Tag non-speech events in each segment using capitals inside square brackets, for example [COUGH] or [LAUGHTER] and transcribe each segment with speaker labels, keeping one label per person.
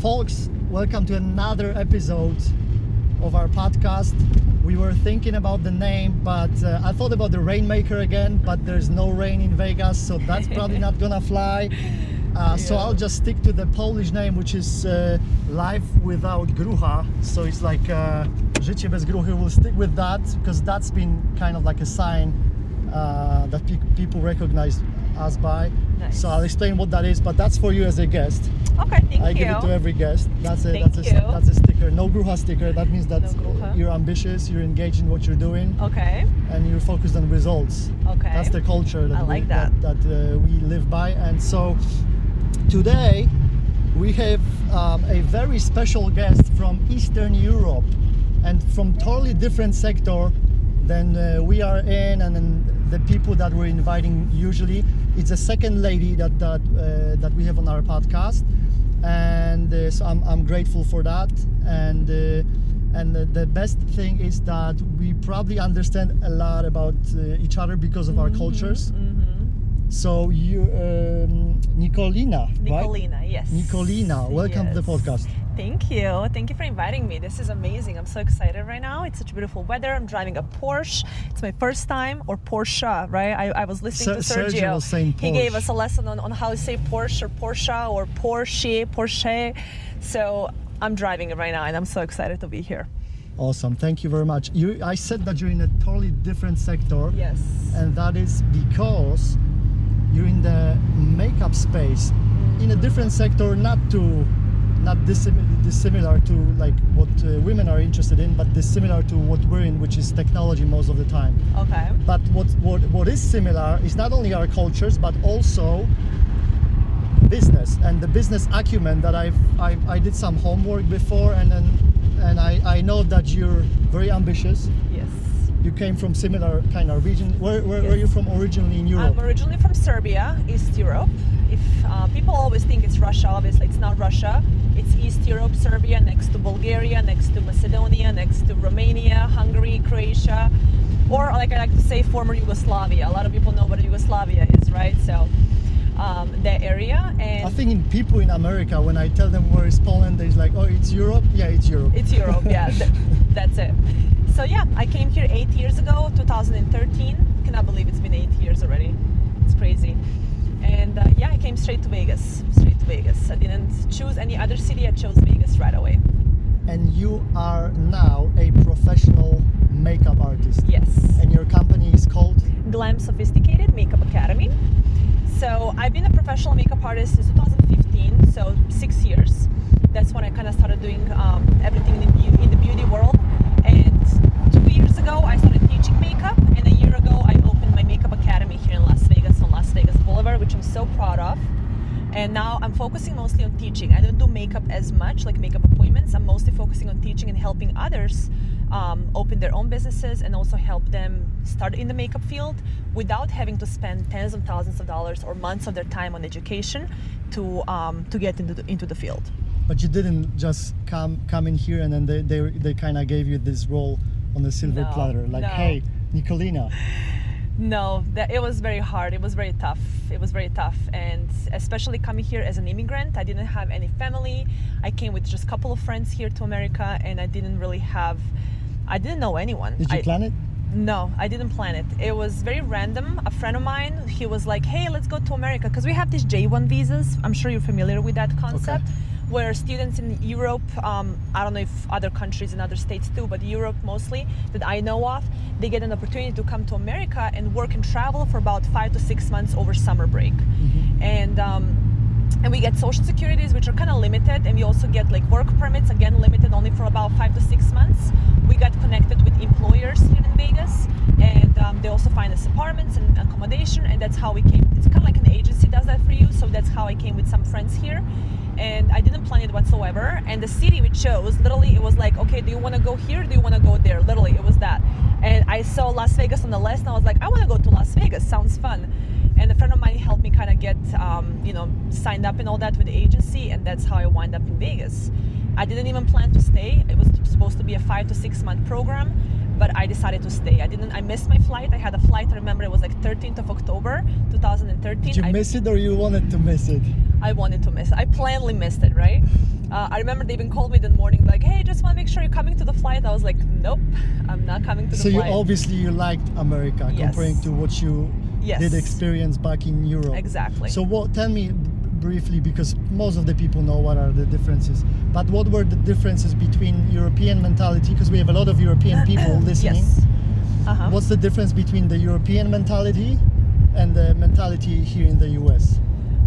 Speaker 1: folks, welcome to another episode of our podcast. We were thinking about the name, but uh, I thought about the Rainmaker again, but there's no rain in Vegas, so that's probably not gonna fly. [LAUGHS] Uh, So I'll just stick to the Polish name, which is uh, Life Without Grucha. So it's like uh, Życie bez gruchy. We'll stick with that because that's been kind of like a sign uh, that pe- people recognize us by.
Speaker 2: Nice.
Speaker 1: So I'll explain what that is, but that's for you as a guest.
Speaker 2: Okay, thank
Speaker 1: I
Speaker 2: you.
Speaker 1: give it to every guest. That's a
Speaker 2: Thank
Speaker 1: that's a
Speaker 2: you.
Speaker 1: that's a sticker. No Gruha sticker. That means that
Speaker 2: No
Speaker 1: you're ambitious, you're engaged in what you're doing,
Speaker 2: okay,
Speaker 1: and you're focused on results.
Speaker 2: okay.
Speaker 1: That's the culture that
Speaker 2: I
Speaker 1: we,
Speaker 2: like that.
Speaker 1: that, uh, we live by. And so today we have um, a very special guest from Eastern Europe and from totally different sector than uh, we are in and then the people that we're inviting usually. It's a second lady that that uh, that we have on our podcast, and uh, so I'm, I'm grateful for that. And uh, and the, the best thing is that we probably understand a lot about uh, each other because of our cultures.
Speaker 2: Mm-hmm.
Speaker 1: So you, um, Nikolina, right?
Speaker 2: Nikolina, yes.
Speaker 1: Nikolina, welcome to the podcast.
Speaker 2: Thank you. Thank you for inviting me. This is amazing. I'm so excited right now. It's such beautiful weather. I'm driving a Porsche. It's my first time, or Porsche, right? I, I was listening to Sergio.
Speaker 1: Sergio was saying
Speaker 2: He gave us a lesson on, on how to say Porsche or Porsche or Porsche, Porsche. So I'm driving it right now and I'm so excited to be here.
Speaker 1: Awesome, thank you very much. You, I said that you're in a totally different sector,
Speaker 2: Yes.
Speaker 1: and that is because you're in the makeup space, in a different sector, not to, not dissim- dissimilar to like what uh, women are interested in, but dissimilar to what we're in, which is technology most of the time.
Speaker 2: Okay.
Speaker 1: But what, what, what is similar is not only our cultures, but also business and the business acumen that I've, I, I did some homework before and then and I, I know that you're very ambitious.
Speaker 2: Yes.
Speaker 1: You came from similar kind of region. Where, where, where are you from originally in Europe?
Speaker 2: I'm originally from Serbia, East Europe. If uh, people always think it's Russia, obviously it's not Russia. It's East Europe, Serbia, next to Bulgaria, next to Macedonia, next to Romania, Hungary, Croatia, or like I like to say, former Yugoslavia. A lot of people know what Yugoslavia is, right? So um, that area, and
Speaker 1: I think in people in America, when I tell them where is Poland, they're like, oh, it's Europe. Yeah, it's Europe.
Speaker 2: It's Europe, yeah, [LAUGHS] th- that's it. So yeah, I came here eight years ago, 2013. Cannot believe it's been eight years already. It's crazy. And uh, yeah, I came straight to Vegas. Straight to Vegas. I didn't choose any other city. I chose Vegas right away.
Speaker 1: and you are now a professional makeup artist.
Speaker 2: Yes.
Speaker 1: And your company is called
Speaker 2: Glam Sophisticated Makeup Academy. So I've been a professional makeup artist since 2015, so six years. That's when I kind of started doing um, everything in the, in the beauty world. Years ago, I started teaching makeup, and a year ago, I opened my makeup academy here in Las Vegas on Las Vegas Boulevard, which I'm so proud of. And now I'm focusing mostly on teaching. I don't do makeup as much, like makeup appointments. I'm mostly focusing on teaching and helping others um, open their own businesses and also help them start in the makeup field without having to spend tens of thousands of dollars or months of their time on education to um, to get into the, into the field.
Speaker 1: But you didn't just come come in here and then they they, they kind of gave you this role on the silver
Speaker 2: No,
Speaker 1: platter, like,
Speaker 2: no.
Speaker 1: hey, Nikolina. [SIGHS]
Speaker 2: No, that it was very hard. It was very tough. It was very tough, and especially coming here as an immigrant, I didn't have any family. I came with just a couple of friends here to America, and I didn't really have. I didn't know anyone.
Speaker 1: Did you
Speaker 2: I,
Speaker 1: plan it?
Speaker 2: No, I didn't plan it. It was very random. A friend of mine, he was like, "Hey, let's go to America," because we have these J1 visas. I'm sure you're familiar with that concept, where students in Europe, um, I don't know if other countries and other states too, but Europe mostly that I know of, they get an opportunity to come to America and work and travel for about five to six months over summer break, and. Um, and we get social securities which are kind of limited and we also get like work permits again limited only for about five to six months. We got connected with employers here in vegas and um, they also find us apartments and accommodation and that's how we came it's kind of like an agency does that for you so that's how i came with some friends here and i didn't plan it whatsoever. And the city we chose literally it was like okay do you want to go here do you want to go there? Literally it was that. And i saw las vegas on the list and i was like i want to go to las vegas sounds fun. And a friend of mine helped me kind of get um, you know signed up and all that with the agency and that's how i wind up in vegas. I didn't even plan to stay. It was supposed to be a five to six month program but i decided to stay i didn't i missed my flight i had a flight i remember it was like 13th of october 2013
Speaker 1: Did you
Speaker 2: I,
Speaker 1: miss it or you wanted to miss it?
Speaker 2: I wanted to miss it. I plainly missed it, right? Uh, I remember they even called me the morning, like, "Hey, just want to make sure you're coming to the flight." I was like, "Nope, I'm not coming to the flight.
Speaker 1: So you obviously you liked America
Speaker 2: Yes.
Speaker 1: comparing to what you
Speaker 2: Yes.
Speaker 1: did experience back in Europe.
Speaker 2: Exactly.
Speaker 1: So what? Tell me briefly, because most of the people know what are the differences. But what were the differences between European mentality? Because we have a lot of European [CLEARS THROAT] people listening.
Speaker 2: yes. Uh-huh.
Speaker 1: What's the difference between the European mentality and the mentality here in the US?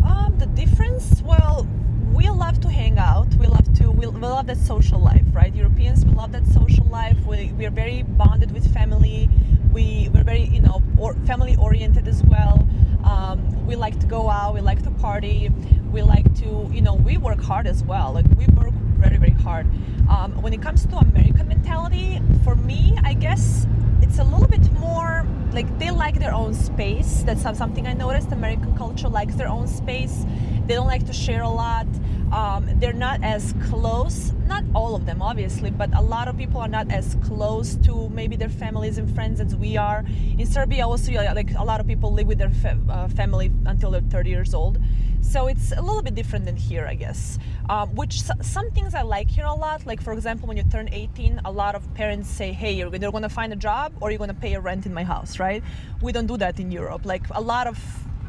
Speaker 2: Um, the difference, well, we love to hang out. We love to, we, we love that social life, right? Europeans, we love that social life. We, we're very bonded with family. We, we're very, you know, or, family oriented as well. Um, we like to go out. We like to party. We like to, you know, we work hard as well. Like we work very, very hard. Um, when it comes to American mentality, for me, I guess it's a little bit more like they like their own space. That's something I noticed. American culture likes their own space. They don't like to share a lot. Um, they're not as close. Not all of them, obviously, but a lot of people are not as close to maybe their families and friends as we are. In Serbia, also, like a lot of people live with their fa- uh, family until they're 30 years old. So it's a little bit different than here, I guess. Um, which s- some things I like here a lot. Like for example, when you turn 18, a lot of parents say, "Hey, you're either going to find a job or you're going to pay a rent in my house." Right? We don't do that in Europe. Like a lot of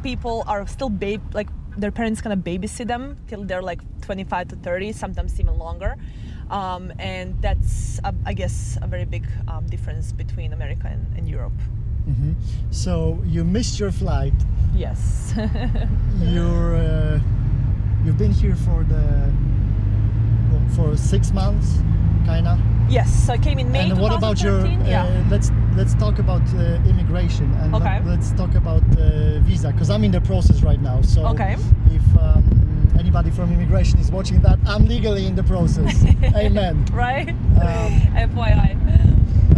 Speaker 2: people are still babe like their parents kind of babysit them till they're like 25 to 30, sometimes even longer. Um, and that's, uh, I guess, a very big um, difference between America and, and Europe.
Speaker 1: hmm So you missed your flight.
Speaker 2: Yes. [LAUGHS]
Speaker 1: You're uh, you've been here for the for six months, kinda.
Speaker 2: Yes. So I came in May
Speaker 1: and what about your?
Speaker 2: 2013.
Speaker 1: Uh,
Speaker 2: yeah.
Speaker 1: let's let's talk about uh, immigration and
Speaker 2: Okay.
Speaker 1: let, us talk about uh, visa because I'm in the process right now. So
Speaker 2: Okay.
Speaker 1: if um, anybody from immigration is watching that, I'm legally in the process. [LAUGHS] Amen.
Speaker 2: right?
Speaker 1: Um,
Speaker 2: FYI.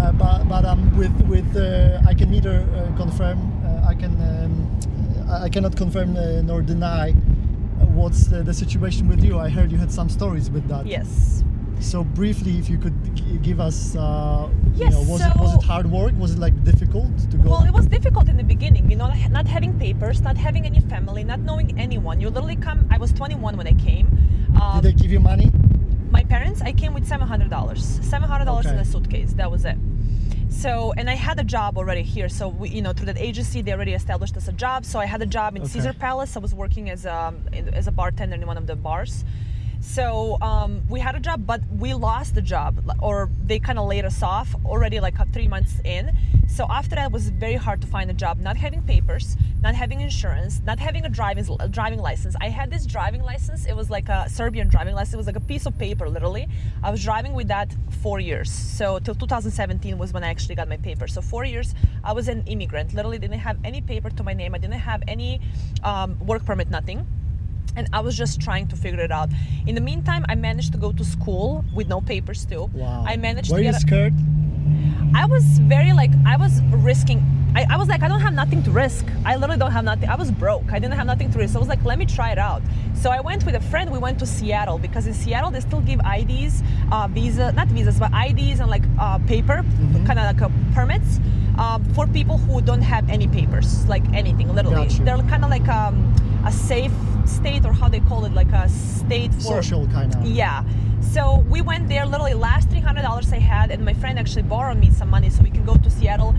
Speaker 1: Uh, but but um, with with uh, I can neither uh, confirm uh, I can um, I cannot confirm uh, nor deny what's the, the situation with you. I heard you had some stories with that.
Speaker 2: Yes.
Speaker 1: So briefly, if you could give us, uh, you
Speaker 2: Yes,
Speaker 1: know, was it was it hard work? Was it like difficult to go?
Speaker 2: Well, it was difficult in the beginning, you know, not having papers, not having any family, not knowing anyone. You literally come. I was 21 when I came. Um,
Speaker 1: Did they give you money?
Speaker 2: my parents, I came with $700. $700 in a suitcase. That was it. So, and I had a job already here. So, we, you know, through that agency, they already established us a job. So, I had a job in
Speaker 1: Okay.
Speaker 2: Caesar Palace. I was working as a, as a bartender in one of the bars. So, um, we had a job, but we lost the job, or they kind of laid us off already like uh, three months in. So, after that, it was very hard to find a job, not having papers, not having insurance, not having a driving, a driving license. I had this driving license. It was like a Serbian driving license. It was like a piece of paper, literally. I was driving with that four years. So till 2017 was when I actually got my paper. So four years, I was an immigrant. Literally didn't have any paper to my name. I didn't have any um, work permit, nothing. And I was just trying to figure it out. In the meantime, I managed to go to school with no papers too.
Speaker 1: Wow.
Speaker 2: I managed
Speaker 1: Were
Speaker 2: to
Speaker 1: you
Speaker 2: get. a-
Speaker 1: scared?
Speaker 2: I was very like I was risking. I, I was like I don't have nothing to risk. I literally don't have nothing. I was broke. I didn't have nothing to risk. So I was like let me try it out. So I went with a friend. We went to Seattle because in Seattle they still give IDs, uh, visa, not visas, but IDs and like uh, paper, kind of like uh, permits um, for people who don't have any papers, like anything, literally.
Speaker 1: Got you.
Speaker 2: They're kind of like um, a safe state or how they call it, like a state for
Speaker 1: Social kind of.
Speaker 2: yeah. So we went there literally last three hundred dollars I had, and my friend actually borrowed me some money so we can go to Seattle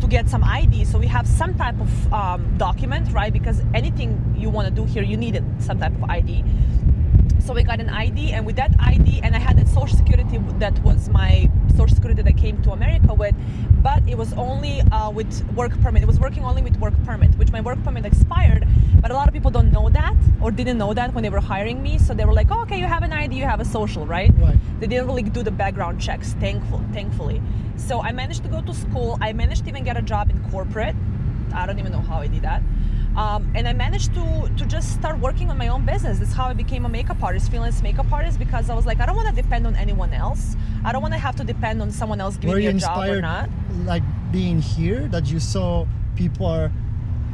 Speaker 2: to get some ID. So we have some type of um, document, right? Because anything you want to do here, you needed some type of ID. So we got an ID, and with that ID, and I had that social security that was my social security that I came to America with, but it was only uh, with work permit. It was working only with work permit, which my work permit expired. But a lot of people don't know that or didn't know that when they were hiring me. So they were like, oh, "Okay, you have an ID, you have a social, right?"
Speaker 1: Right.
Speaker 2: They didn't really do the background checks, thankful, thankfully. So I managed to go to school. I managed to even get a job in corporate. I don't even know how I did that. Um, and I managed to to just start working on my own business. That's how I became a makeup artist, freelance makeup artist, because I was like, I don't want to depend on anyone else. I don't want to have to depend on someone else giving
Speaker 1: Were
Speaker 2: me a job or not.
Speaker 1: like being here, that you saw people are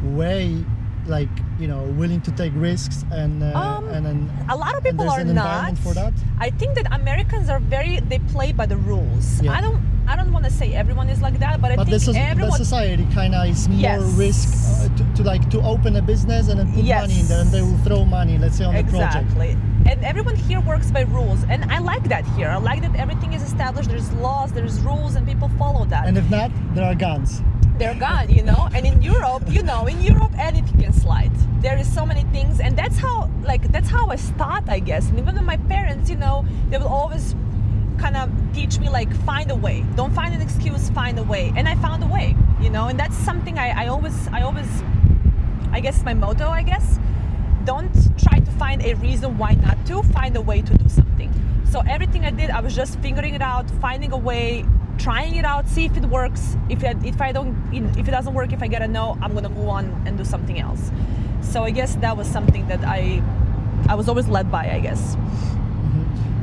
Speaker 1: way, like you know, willing to take risks and uh,
Speaker 2: Um,
Speaker 1: and then
Speaker 2: A lot of people are not.
Speaker 1: for that.
Speaker 2: I think that Americans are very they play by the rules.
Speaker 1: Yeah.
Speaker 2: I don't I don't want to say everyone is like that, but I
Speaker 1: But the,
Speaker 2: think
Speaker 1: the
Speaker 2: everyone.
Speaker 1: society kind of is more
Speaker 2: Yes.
Speaker 1: risk uh, to, to like to open a business and then put money in there, and they will throw money, let's say, on the project.
Speaker 2: Exactly. And everyone here works by rules, and I like that here. I like that everything is established. There's laws, there's rules, and people follow that.
Speaker 1: And if not, there are guns.
Speaker 2: they're gone, you know. And in Europe, you know, in Europe anything can slide. There is so many things, and that's how, like, that's how I start, I guess. And even with my parents, you know, they will always kind of teach me like find a way. Don't find an excuse, find a way. And I found a way, you know. And that's something I, I always, I always, I guess my motto, I guess. Don't try to find a reason why not to. Find a way to do something. So everything I did, I was just figuring it out, finding a way, trying it out, see if it works. If it, if I don't, if it doesn't work, if I get a no, I'm gonna move on and do something else. So I guess that was something that I, I was always led by. I guess.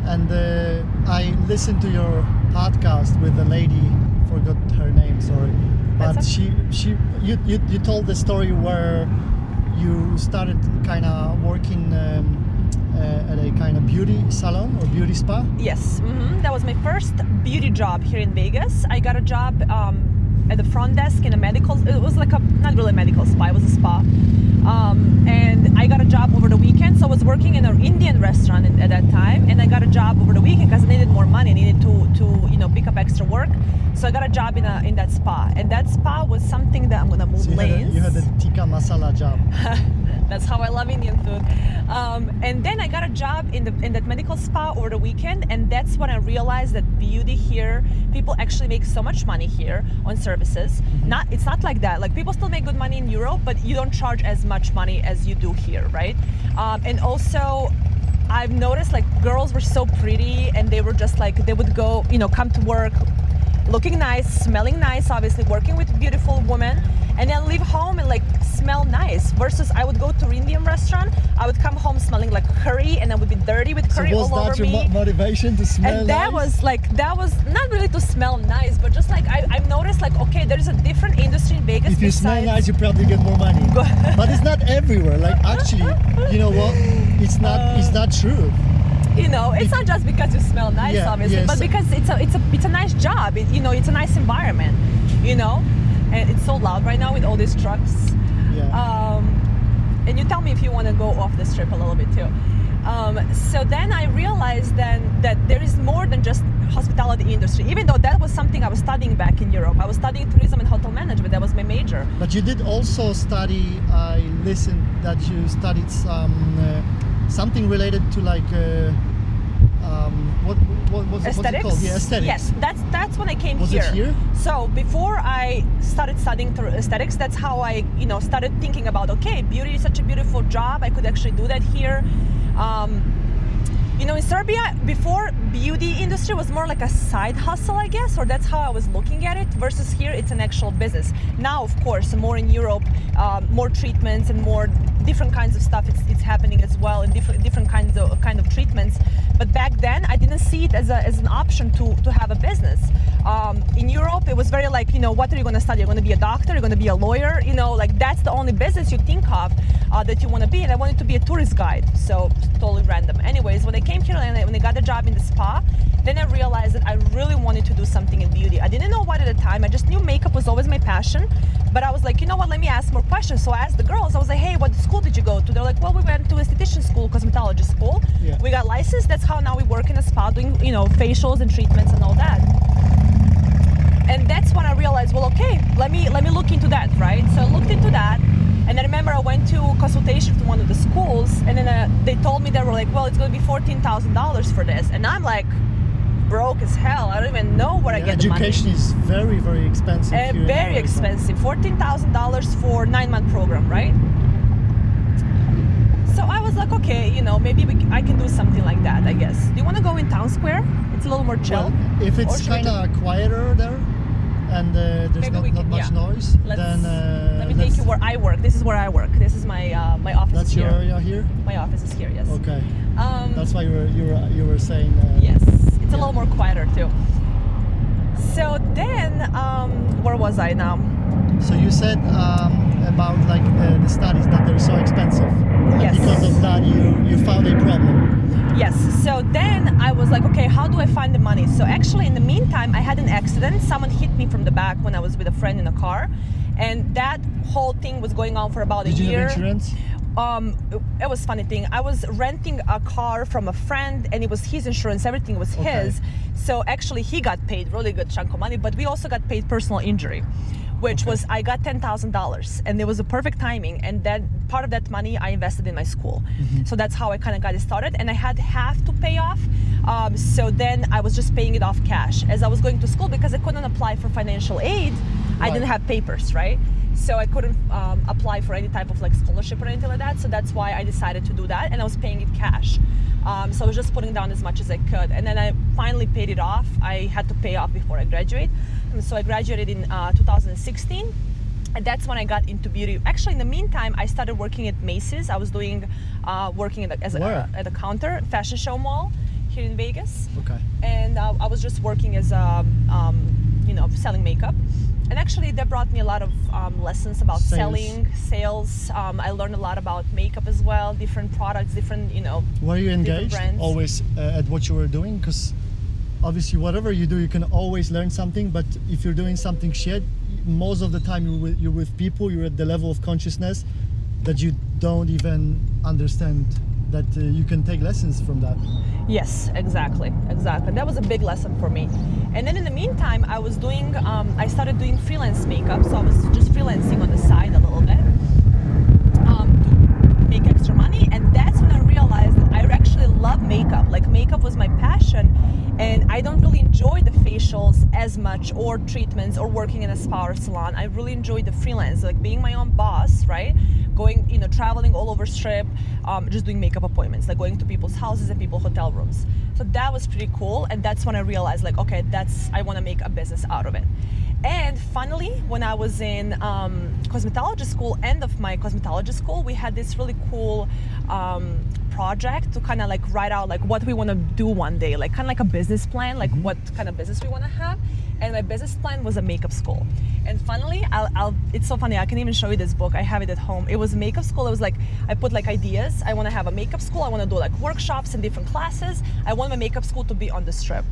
Speaker 1: And uh, I listened to your podcast with a lady, forgot her name, sorry, but she she you, you you told the story where you started kind of working um, uh, at a kind of beauty salon or beauty spa.
Speaker 2: Yes, hmm that was my first beauty job here in Vegas. I got a job um, at the front desk in a medical. It was like a not really a medical spa. It was a spa, um, and I got a job over the weekend. So I was working in an Indian restaurant at, at that time, and I got a job over the weekend because I needed more money. I needed to to you know pick up extra work. So I got a job in a in that spa, and that spa was something that I'm gonna move
Speaker 1: So you had, a,
Speaker 2: lanes.
Speaker 1: you had a tikka masala job. [LAUGHS]
Speaker 2: That's how I love Indian food. Um, and then I got a job in the in that medical spa over the weekend, and that's when I realized that beauty here, people actually make so much money here on services. Not it's not like that. Like people still make good money in Europe, but you don't charge as much money as you do here, right? Um, and also. I've noticed like girls were so pretty and they were just like they would go, you know, come to work looking nice, smelling nice, obviously working with beautiful women, and then leave home and like smell nice. Versus I would go to Indian restaurant, I would come home smelling like curry, and I would be dirty with
Speaker 1: So
Speaker 2: curry
Speaker 1: was
Speaker 2: all over
Speaker 1: that your
Speaker 2: me.
Speaker 1: mo- motivation to smell
Speaker 2: and that
Speaker 1: nice?
Speaker 2: was like that was not really to smell nice, but just like I, I've noticed like okay, there is a different industry in Vegas.
Speaker 1: if you smell nice, you probably get more money. [LAUGHS] but it's not everywhere. Like actually, you know what? It's not. it's not true.
Speaker 2: You know it's not just because you smell nice
Speaker 1: Yeah,
Speaker 2: obviously but because it's a it's a it's a nice job. It, you know it's a nice environment you know? And it's so loud right now with all these trucks.
Speaker 1: Yeah.
Speaker 2: um, and you tell me if you want to go off this trip a little bit too. Um, so then i realized then that there is more than just hospitality industry. Even though that was something i was studying back in europe. I was studying tourism and hotel management. That was my major.
Speaker 1: But you did also study. I listened that you studied some uh, something related to like uh, um, what what what's,
Speaker 2: aesthetics
Speaker 1: called? Yeah, aesthetics.
Speaker 2: yes that's that's when i came
Speaker 1: Was it
Speaker 2: here
Speaker 1: here?
Speaker 2: so before i started studying through aesthetics that's how i you know started thinking about okay beauty is such a beautiful job i could actually do that here um, you know in serbia before beauty industry was more like a side hustle i guess or that's how i was looking at it versus here it's an actual business. Now of course more in europe um, more treatments and more different kinds of stuff it's, it's happening as well and different different kinds of kind of treatments. But back then i didn't see it as, a, as an option to, to have a business. Um, in europe it was very like you know what are you going to study? You're going to be a doctor? You're going to be a lawyer? You know like that's the only business you think of uh, that you want to be and i wanted to be a tourist guide. So totally random. Anyways when i came here and when i got a job in the spa then i realized that i really wanted to do something in beauty. I didn't know what at the time i just knew makeup was always my passion but i was like you know what? Let me ask more questions. So i asked the girls i was like hey what school did you go to? They're like well we went to esthetician school cosmetology school.
Speaker 1: Yeah.
Speaker 2: we got licensed that's how now we work in a spa doing you know facials and treatments and all that. And that's when I realized, well, okay, let me let me look into that, right? So I looked into that, and I remember I went to consultation to one of the schools, and uh, they told me they were like, well, it's going to be fourteen thousand dollars for this, and I'm like, broke as hell. I don't even know where I get
Speaker 1: education is very very expensive.
Speaker 2: Uh, very expensive, fourteen thousand dollars for nine month program, right? So I was like, okay, you know, maybe we, I can do something like that. I guess. Do you want to go in town square? It's a little more chill.
Speaker 1: Well, if it's kind of quieter there, and uh, there's not,
Speaker 2: we
Speaker 1: not
Speaker 2: can-
Speaker 1: much
Speaker 2: yeah.
Speaker 1: noise,
Speaker 2: Let's,
Speaker 1: then uh,
Speaker 2: let me take you where I work. This is where I work. This is my uh, my office
Speaker 1: That's your
Speaker 2: here.
Speaker 1: area here.
Speaker 2: My office is here. Yes.
Speaker 1: Okay,
Speaker 2: Um,
Speaker 1: that's why you were you were you were saying. Uh,
Speaker 2: yes. It's a
Speaker 1: yeah.
Speaker 2: little more quieter too. So then, um, where was I now?
Speaker 1: So you said um, about like the, the studies that they're so expensive. And
Speaker 2: Yes.
Speaker 1: Because of that, you you found a problem.
Speaker 2: Yes. So then I was like, okay, how do I find the money? So actually, in the meantime, I had an accident. Someone hit me from the back when I was with a friend in a car, and that whole thing was going on for about
Speaker 1: Did
Speaker 2: a
Speaker 1: you
Speaker 2: year.
Speaker 1: have insurance?
Speaker 2: um it was funny thing i was renting a car from a friend and it was his insurance everything was
Speaker 1: Okay.
Speaker 2: his so actually he got paid really good chunk of money but we also got paid personal injury which
Speaker 1: Okay.
Speaker 2: was i got $10000 and it was a perfect timing and then part of that money i invested in my school
Speaker 1: Mm-hmm.
Speaker 2: so that's how i kind of got it started and i had half to pay off um, so then i was just paying it off cash as i was going to school because i couldn't apply for financial aid i didn't have papers right so I couldn't um, apply for any type of like scholarship or anything like that. So that's why I decided to do that, and I was paying it cash. Um, so I was just putting down as much as I could, and then I finally paid it off. I had to pay off before I graduate, so I graduated in uh, 2016. And that's when I got into beauty. Actually, in the meantime, I started working at Macy's. I was doing uh, working at a, as a, at a counter fashion show mall here in Vegas
Speaker 1: Okay.
Speaker 2: and uh, I was just working as a, um, you know, selling makeup. And actually, that brought me a lot of um, lessons about
Speaker 1: Sales.
Speaker 2: selling, sales. Um, I learned a lot about makeup as well, different products, different, you know.
Speaker 1: Were you engaged
Speaker 2: brands.
Speaker 1: always uh, at what you were doing? Because obviously, whatever you do, you can always learn something. But if you're doing something shit, most of the time you're with, you're with people, you're at the level of consciousness that you don't even understand that uh, you can take lessons from that.
Speaker 2: Yes, exactly, exactly. That was a big lesson for me. And then in the meantime, I was doing, um, I started doing freelance makeup. So I was just freelancing on the side a little bit um, to make extra money. And that's when I realized that I actually love makeup. Like makeup was my passion. And I don't really enjoy the facials as much or treatments or working in a spa or salon. I really enjoy the freelance, like being my own boss, right? Going, you know, traveling all over strip, um, just doing makeup appointments, like going to people's houses and people's hotel rooms. So that was pretty cool. And that's when I realized, like, okay, that's, I want to make a business out of it. And finally, when I was in um, cosmetology school, end of my cosmetology school, we had this really cool um, project to kind of like write out like what we want to do one day, like kind of like a business plan, like mm-hmm. what kind of business we want to have. And my business plan was a makeup school. And finally, I'll, I'll, it's so funny. I can even show you this book. I have it at home. It was makeup school. It was like I put like ideas. I want to have a makeup school. I want to do like workshops and different classes. I want my makeup school to be on the strip.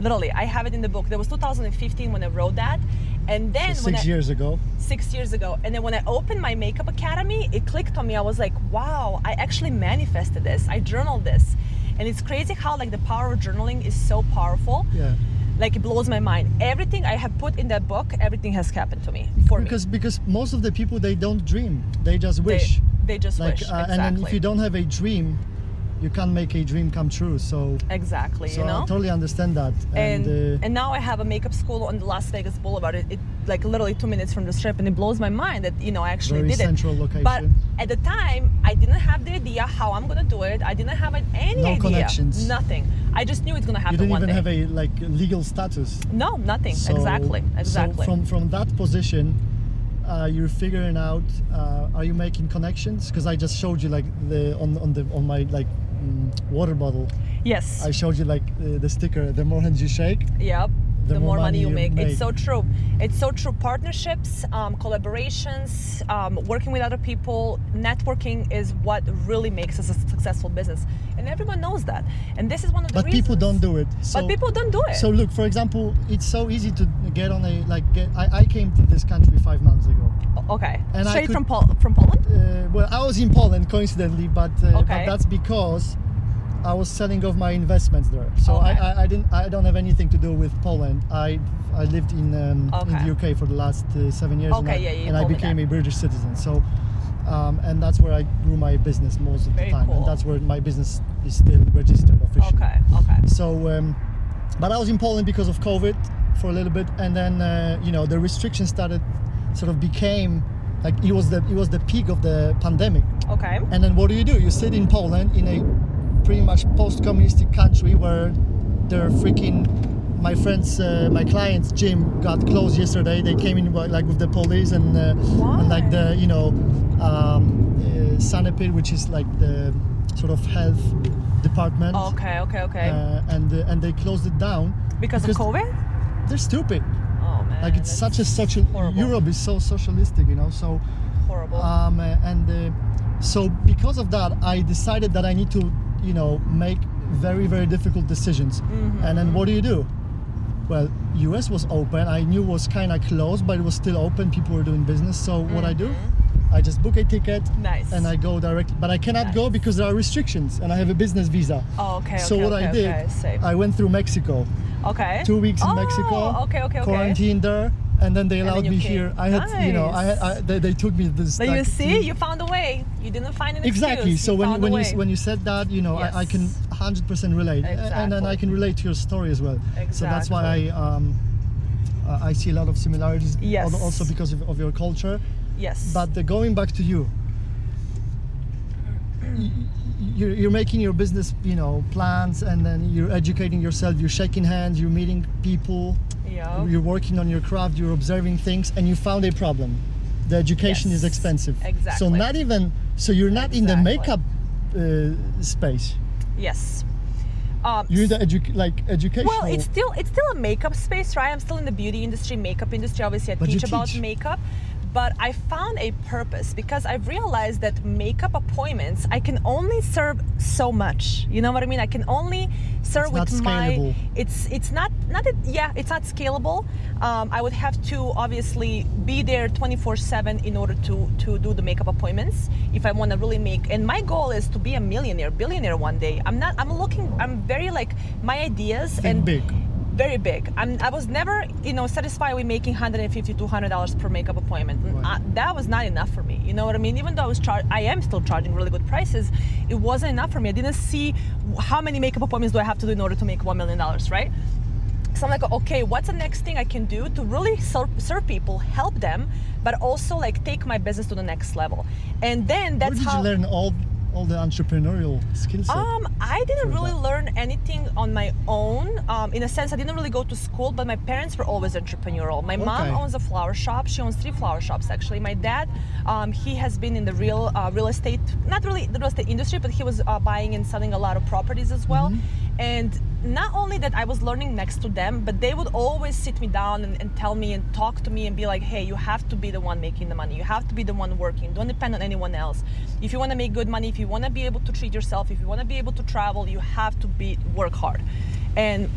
Speaker 2: Literally, I have it in the book. There was 2015 when I wrote that, and then when
Speaker 1: Six
Speaker 2: I,
Speaker 1: years ago.
Speaker 2: six years ago. And then when I opened my makeup academy, it clicked on me. I was like, wow, I actually manifested this. I journaled this. And it's crazy how like the power of journaling is so powerful.
Speaker 1: Yeah.
Speaker 2: Like it blows my mind. Everything I have put in that book, everything has happened to me for
Speaker 1: Because
Speaker 2: me.
Speaker 1: because most of the people they don't dream, they just
Speaker 2: They-
Speaker 1: wish.
Speaker 2: They, just
Speaker 1: like
Speaker 2: wish.
Speaker 1: uh,
Speaker 2: exactly.
Speaker 1: and then if you don't have a dream, you can't make a dream come true. So
Speaker 2: exactly,
Speaker 1: so
Speaker 2: you know?
Speaker 1: I totally understand that.
Speaker 2: and
Speaker 1: uh,
Speaker 2: and now I have a makeup school on the Las Vegas Boulevard. It, it like literally two minutes from the strip, and it blows my mind that you know I actually
Speaker 1: Very
Speaker 2: did
Speaker 1: central
Speaker 2: it.
Speaker 1: location.
Speaker 2: But at the time, I didn't have the idea how I'm gonna do it. I didn't have any
Speaker 1: No
Speaker 2: idea.
Speaker 1: connections.
Speaker 2: Nothing. I just knew it's gonna happen.
Speaker 1: you
Speaker 2: didn't
Speaker 1: even
Speaker 2: day.
Speaker 1: have a like legal status.
Speaker 2: no, nothing.
Speaker 1: So,
Speaker 2: exactly.
Speaker 1: So
Speaker 2: Exactly.
Speaker 1: from from that position, uh, you're figuring out. Uh, are you making connections? Because I just showed you like the on on the on my like mm, water bottle.
Speaker 2: yes.
Speaker 1: I showed you like uh, the sticker. The more hands you shake,
Speaker 2: Yep. The, more, money you make.
Speaker 1: make.
Speaker 2: It's so true. It's so true. Partnerships, um, collaborations, um, working with other people, networking is what really makes us a successful business, and everyone knows that. And this is one of the
Speaker 1: but
Speaker 2: reasons.
Speaker 1: people don't do it. So,
Speaker 2: but people don't do it.
Speaker 1: So look, for example, it's so easy to get on a like. Get, I, I came to this country five months ago.
Speaker 2: okay.
Speaker 1: and I
Speaker 2: Straight
Speaker 1: could-
Speaker 2: from Pol- from Poland.
Speaker 1: Uh, well, I was in Poland coincidentally, but, uh,
Speaker 2: Okay.
Speaker 1: but that's because I was selling off my investments there. So
Speaker 2: Okay.
Speaker 1: I, I, I didn't I don't have anything to do with Poland. I I lived in um, in the UK for the last uh, seven years. and
Speaker 2: Okay,
Speaker 1: I,
Speaker 2: yeah, you
Speaker 1: and I became a British citizen. So. Um, and that's where I grew my business most of
Speaker 2: Very
Speaker 1: the time,
Speaker 2: cool.
Speaker 1: and that's where my business is still registered officially.
Speaker 2: Okay. Okay.
Speaker 1: So, um, but I was in Poland because of COVID for a little bit, and then uh, you know the restrictions started, sort of became like it was the it was the peak of the pandemic.
Speaker 2: Okay.
Speaker 1: And then what do you do? You sit in Poland in a pretty much post-communistic country where they're freaking. My friends, uh, my clients, gym got closed yesterday. They came in like with the police and, uh, and like the you know um, uh, Sanepid, which is like the sort of health department.
Speaker 2: Okay. Okay. Okay.
Speaker 1: Uh, and uh, and they closed it down
Speaker 2: because, of COVID.
Speaker 1: they're stupid.
Speaker 2: Oh man.
Speaker 1: Like it's such a social.
Speaker 2: horrible.
Speaker 1: Europe is so socialistic, you know. So
Speaker 2: horrible.
Speaker 1: um, uh, and uh, so because of that, I decided that I need to, you know, make very very difficult decisions. Mm-hmm. And then what do you do? Well, US was open. I knew it was kind of closed, but it was still open. People were doing business. So what I do? Mm-hmm. I just book a ticket
Speaker 2: Nice.
Speaker 1: and I go direct. But I cannot go because there are restrictions, and I have a business visa.
Speaker 2: Oh, okay.
Speaker 1: so
Speaker 2: okay,
Speaker 1: what
Speaker 2: okay,
Speaker 1: I did,
Speaker 2: okay.
Speaker 1: I went through Mexico,
Speaker 2: okay.
Speaker 1: two weeks in
Speaker 2: oh,
Speaker 1: Mexico,
Speaker 2: Okay, okay, okay.
Speaker 1: quarantined there, and then they
Speaker 2: And then
Speaker 1: allowed me
Speaker 2: came.
Speaker 1: here. I had, you know, I I, they, they took me this.
Speaker 2: But you see, you found a way. You didn't find an
Speaker 1: exactly.
Speaker 2: excuse.
Speaker 1: So
Speaker 2: you
Speaker 1: when when you when you said that, you know, I, I can 100% relate, A- and then I can relate to your story as well. So that's why I um, uh, I see a lot of similarities.
Speaker 2: Yes.
Speaker 1: Also because of, of your culture.
Speaker 2: yes.
Speaker 1: But the, going back to you, you're, you're making your business, you know, plans, and then you're educating yourself. You're shaking hands. You're meeting people.
Speaker 2: Yeah.
Speaker 1: You're working on your craft. You're observing things, and you found a problem. The education is
Speaker 2: Yes,
Speaker 1: expensive. So not even. So you're not in the makeup uh, space.
Speaker 2: Yes. Um,
Speaker 1: You're in the edu- like education.
Speaker 2: Well, it's still it's still a makeup space, right? I'm still in the beauty industry, makeup industry. Obviously, I
Speaker 1: you
Speaker 2: teach about makeup. But I found a purpose because I've realized that makeup appointments I can only serve so much. You know what I mean? I can only serve
Speaker 1: It's
Speaker 2: with my. It's it's not not that yeah it's not scalable. Um, I would have to obviously be there 24/7 in order to to do the makeup appointments if I want to really make. And my goal is to be a millionaire, billionaire one day. I'm not. I'm looking. I'm very like my ideas
Speaker 1: Think
Speaker 2: and
Speaker 1: big.
Speaker 2: Very big. I'm, I was never, you know, satisfied with making 150 200 dollars per makeup appointment.
Speaker 1: Right.
Speaker 2: Uh, that was not enough for me. You know what I mean? Even though I was char- I am still charging really good prices, it wasn't enough for me. I didn't see how many makeup appointments do I have to do in order to make one million dollars, right? So I'm like, okay, what's the next thing I can do to really serve, serve people, help them, but also like take my business to the next level? And then that's
Speaker 1: Where did
Speaker 2: how.
Speaker 1: you learn all all the entrepreneurial skills?
Speaker 2: Um, I didn't really
Speaker 1: that?
Speaker 2: learn anything on my own. Um, in a sense, I didn't really go to school, but my parents were always entrepreneurial. My mom owns a flower shop. She owns three flower shops actually. My dad, um, he has been in the real uh, real estate, not really the real estate industry, but he was uh, buying and selling a lot of properties as well. And not only that I was learning next to them, but they would always sit me down and, and tell me and talk to me and be like, hey, you have to be the one making the money. You have to be the one working. Don't depend on anyone else. If you want to make good money, if you want to be able to treat yourself, if you want to be able to travel, you have to be work hard. And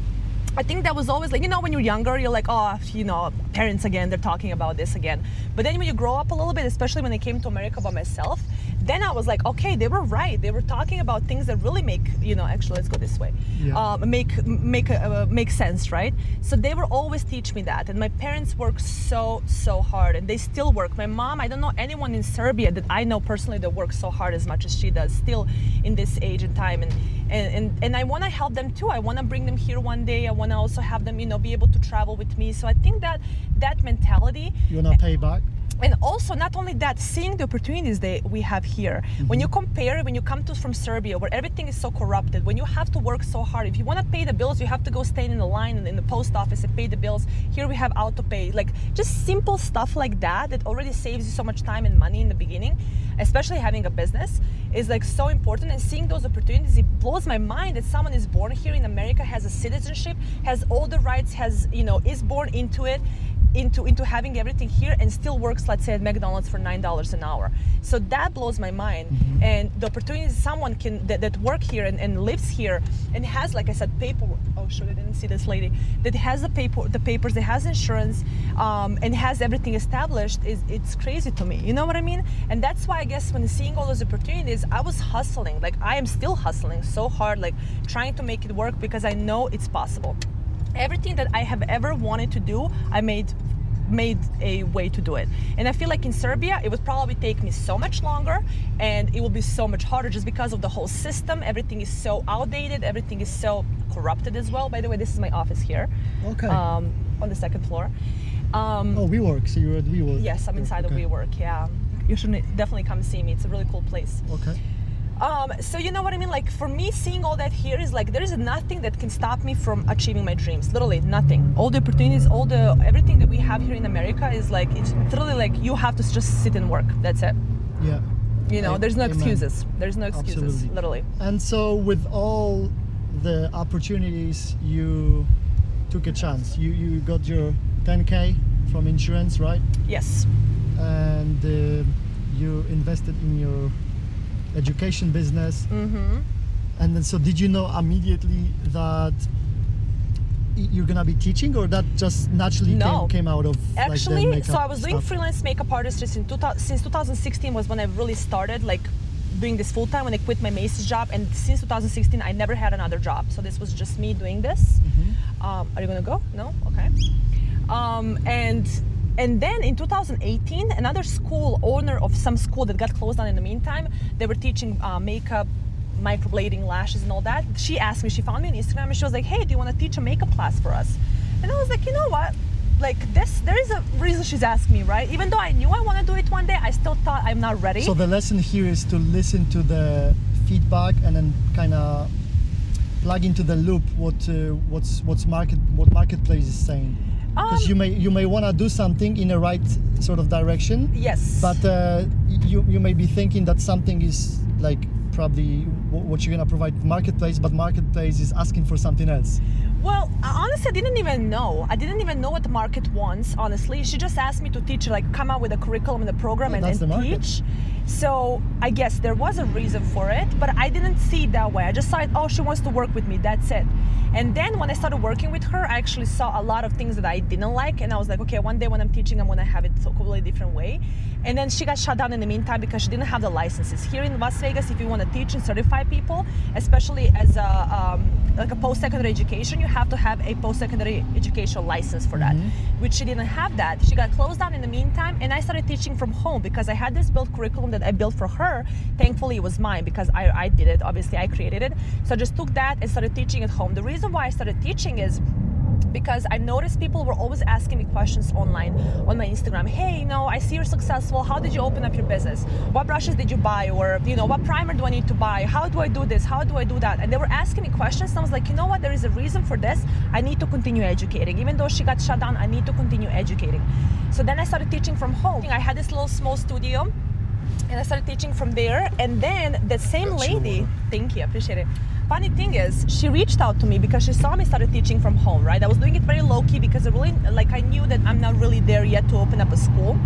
Speaker 2: I think that was always like, you know, when you're younger, you're like, oh, you know, parents again, they're talking about this again. But then when you grow up a little bit, especially when I came to America by myself, then I was like, okay, they were right. They were talking about things that really make, you know, actually, let's go this way,
Speaker 1: Yeah.
Speaker 2: um, make make uh, make sense, right? So they were always teach me that, and my parents work so so hard, and they still work. My mom, I don't know anyone in Serbia that I know personally that works so hard as much as she does, still in this age and time, and and and, and I want to help them too. I want to bring them here one day. I want to also have them, you know, be able to travel with me. So I think that that mentality
Speaker 1: you wanna pay back?
Speaker 2: And also not only that seeing the opportunities that we have here. When you mm-hmm. compare when you come to from serbia where everything is so corrupted when you have to work so hard if you want to pay the bills you have to go stand in the line in the post office and pay the bills. Here we have auto pay like just simple stuff like that that already saves you so much time and money in the beginning especially having a business is like so important. And seeing those opportunities it blows my mind that someone is born here in america has a citizenship has all the rights has you know is born into it into into having everything here and still works let's say at mcdonald's for nine dollars an hour. So that blows my mind. And the opportunities someone can that, that work here and, and lives here and has like i said paperwork oh sure i didn't see this lady that has the paper the papers that has insurance um, and has everything established is it's crazy to me. You know what i mean? And that's why i guess when seeing all those opportunities i was hustling. Like i am still hustling so hard like trying to make it work because i know it's possible everything that I have ever wanted to do, I made made a way to do it. And I feel like in Serbia, it would probably take me so much longer and it will be so much harder just because of the whole system. Everything is so outdated, everything is so corrupted as well. By the way, this is my office here
Speaker 1: Okay.
Speaker 2: um, on the second floor. Um,
Speaker 1: oh, WeWork. So you're at WeWork.
Speaker 2: yes, I'm inside
Speaker 1: okay.
Speaker 2: of WeWork, yeah. You should definitely come see me. It's a really cool place.
Speaker 1: Okay.
Speaker 2: Um, so you know what I mean? Like for me, seeing all that here is like there is nothing that can stop me from achieving my dreams. Literally nothing. All the opportunities, all the everything that we have here in America is like it's literally like you have to just sit and work. That's it.
Speaker 1: Yeah.
Speaker 2: You know,
Speaker 1: A-
Speaker 2: there's no
Speaker 1: amen.
Speaker 2: excuses. There's no excuses.
Speaker 1: Absolutely.
Speaker 2: Literally.
Speaker 1: And so, with all the opportunities, you took a chance. You you got your 10k from insurance, right?
Speaker 2: Yes.
Speaker 1: And uh, you invested in your education business.
Speaker 2: Mm-hmm.
Speaker 1: And then, so did you know immediately that you're gonna be teaching, or that just naturally
Speaker 2: No.
Speaker 1: came, came out of
Speaker 2: Actually,
Speaker 1: like,
Speaker 2: so I was doing
Speaker 1: stuff?
Speaker 2: freelance makeup artistry since, 2000, since 2016 was when I really started like doing this full time when I quit my Macy's job, and since 2016 I never had another job. So this was just me doing this.
Speaker 1: Mm-hmm.
Speaker 2: Um, are you gonna go? No. Okay. Um, and and then in 2018, another school owner of some school that got closed down in the meantime, they were teaching uh, makeup, microblading, lashes, and all that. She asked me. She found me on Instagram, and she was like, "Hey, do you want to teach a makeup class for us?" And I was like, "You know what?" Like this, there is a reason she's asking me, right? Even though I knew I want to do it one day, I still thought I'm not ready.
Speaker 1: So the lesson here is to listen to the feedback and then kind of plug into the loop what uh, what's what's market what marketplace is saying. Because
Speaker 2: Um,
Speaker 1: you may you may want to do something in the right sort of direction,
Speaker 2: yes.
Speaker 1: but uh, you you may be thinking that something is like probably what you're gonna provide marketplace, but marketplace is asking for something else.
Speaker 2: Well, uh, honestly, I didn't even know. I didn't even know what the market wants. Honestly, she just asked me to teach, like, come out with a curriculum and a program and, and
Speaker 1: the
Speaker 2: teach. So I guess there was a reason for it, but I didn't see it that way. I just saw it. Oh, she wants to work with me. That's it. And then when I started working with her, I actually saw a lot of things that I didn't like, and I was like, okay, one day when I'm teaching, I'm gonna have it a completely different way. And then she got shut down in the meantime because she didn't have the licenses. Here in Las Vegas, if you want to teach and certify people, especially as a um, like a post-secondary education, you have to have a post-secondary education license for that, mm-hmm. which she didn't have that. She got closed down in the meantime, and I started teaching from home because I had this built curriculum that I built for her. Thankfully, it was mine because I, I did it. Obviously, I created it. So I just took that and started teaching at home. The reason why I started teaching is because I noticed people were always asking me questions online on my Instagram. Hey, you know, I see you're successful. How did you open up your business? What brushes did you buy? Or, you know, what primer do I need to buy? How do I do this? How do I do that? And they were asking me questions. And I was like, you know what? There is a reason for this. I need to continue educating. Even though she got shut down, I need to continue educating. So then I started teaching from home. I had this little small studio and I started teaching from there. And then the same
Speaker 1: you,
Speaker 2: lady, thank you, appreciate it. Funny thing is, she reached out to me because she saw me started teaching from home, right? I was doing it very low key because I really, like, I knew that I'm not really there yet to open up a school.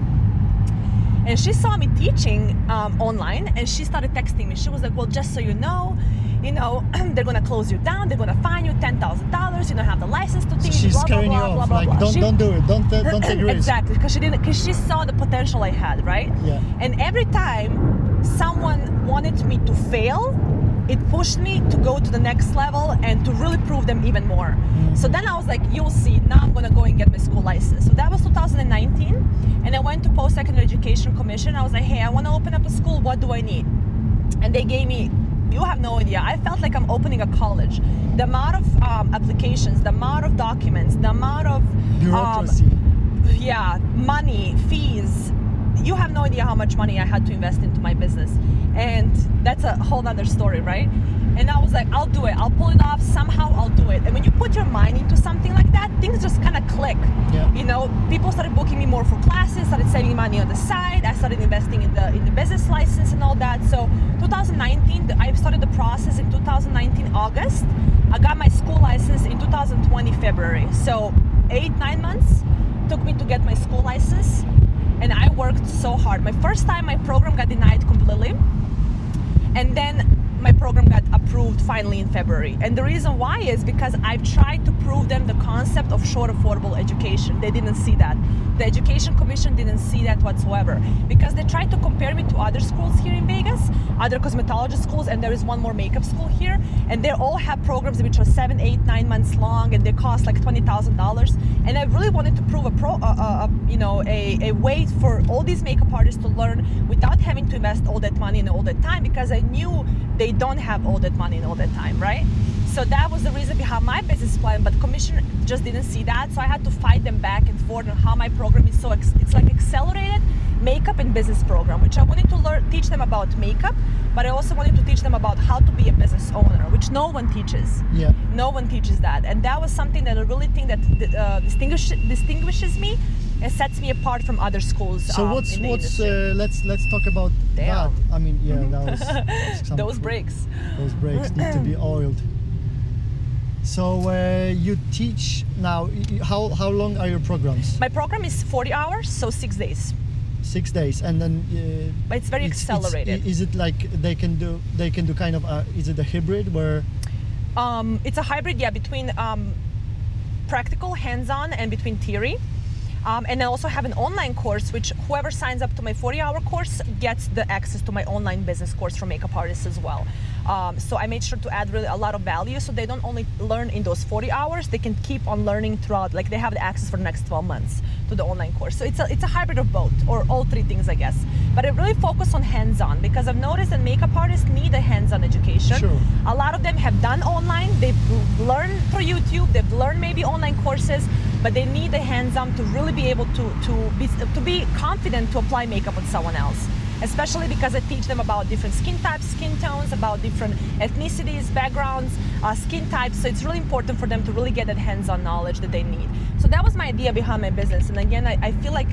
Speaker 2: And she saw me teaching um, online, and she started texting me. She was like, "Well, just so you know, you know, [CLEARS THROAT] they're gonna close you down. They're gonna fine you ten thousand dollars. You don't have the license to
Speaker 1: So
Speaker 2: teach."
Speaker 1: she's
Speaker 2: blah, blah,
Speaker 1: scaring
Speaker 2: blah,
Speaker 1: you
Speaker 2: blah,
Speaker 1: off,
Speaker 2: blah,
Speaker 1: like
Speaker 2: blah.
Speaker 1: don't
Speaker 2: She-
Speaker 1: don't do it, don't uh, don't take [CLEARS THROAT] risks.
Speaker 2: exactly because she didn't because she saw the potential I had, right?
Speaker 1: Yeah.
Speaker 2: And every time someone wanted me to fail, it pushed me to go to the next level and to really prove them even more. So then I was like, you'll see. Now I'm gonna go and get my school license. So that was 2019, and I went to Post Secondary Education Commission. I was like, hey, I want to open up a school. What do I need? And they gave me. You have no idea. I felt like I'm opening a college. The amount of um, applications, the amount of documents, the amount of um, yeah, money, fees. You have no idea how much money I had to invest into my business. And that's a whole other story, right? And I was like, I'll do it. I'll pull it off. Somehow I'll do it. And when you put your mind into something like that, things just kind of click.
Speaker 1: Yeah.
Speaker 2: You know, people started booking me more for classes, started saving money on the side. I started investing in the in the business license and all that. So 2019, I started the process in 2019 August. I got my school license in 2020 February. So eight nine months took me to get my school license, and I worked so hard. My first time, my program got denied completely, and then my program got approved finally in February. And the reason why is because I've tried to prove them the concept of short affordable education. They didn't see that. The Education Commission didn't see that whatsoever because they tried to compare me to other schools here in Vegas, other cosmetology schools, and there is one more makeup school here, and they all have programs which are seven, eight, nine months long, and they cost like twenty thousand dollars. And I really wanted to prove a pro, uh, uh, you know, a, a way for all these makeup artists to learn without having to invest all that money and all that time because I knew they don't have all that money and all that time, right? So that was the reason behind my business plan, but commission just didn't see that. So I had to fight them back and forth on how my program is so ex- it's like accelerated makeup and business program, which I wanted to learn teach them about makeup, but I also wanted to teach them about how to be a business owner, which no one teaches.
Speaker 1: Yeah.
Speaker 2: No one teaches that, and that was something that I really think that uh, distinguish, distinguishes me and sets me apart from other schools.
Speaker 1: So
Speaker 2: um,
Speaker 1: what's what's uh, let's let's talk about
Speaker 2: Damn.
Speaker 1: that. I mean, yeah, that was [LAUGHS]
Speaker 2: those breaks?
Speaker 1: Those brakes need to be [CLEARS THROAT] oiled. So uh, you teach now. How how long are your programs?
Speaker 2: My program is 40 hours, so six days.
Speaker 1: Six days, and then. Uh,
Speaker 2: but it's very
Speaker 1: it's- it's-
Speaker 2: accelerated.
Speaker 1: i- is it like they can do? They can do kind of. A, is it a hybrid where?
Speaker 2: Um, it's a hybrid, yeah, between um, practical, hands-on, and between theory. Um, and I also have an online course, which whoever signs up to my 40-hour course gets the access to my online business course for makeup artists as well. Um, so I made sure to add really a lot of value, so they don't only learn in those 40 hours; they can keep on learning throughout. Like they have the access for the next 12 months to the online course. So it's a it's a hybrid of both, or all three things, I guess. But I really focus on hands-on because I've noticed that makeup artists need a hands-on education.
Speaker 1: Sure.
Speaker 2: A lot of them have done online. They've learned through YouTube. They've learned maybe online courses, but they need the hands-on to really be able to to be to be confident to apply makeup on someone else. Especially because I teach them about different skin types, skin tones, about different ethnicities, backgrounds, uh, skin types. So it's really important for them to really get that hands-on knowledge that they need. So that was my idea behind my business. And again, I, I feel like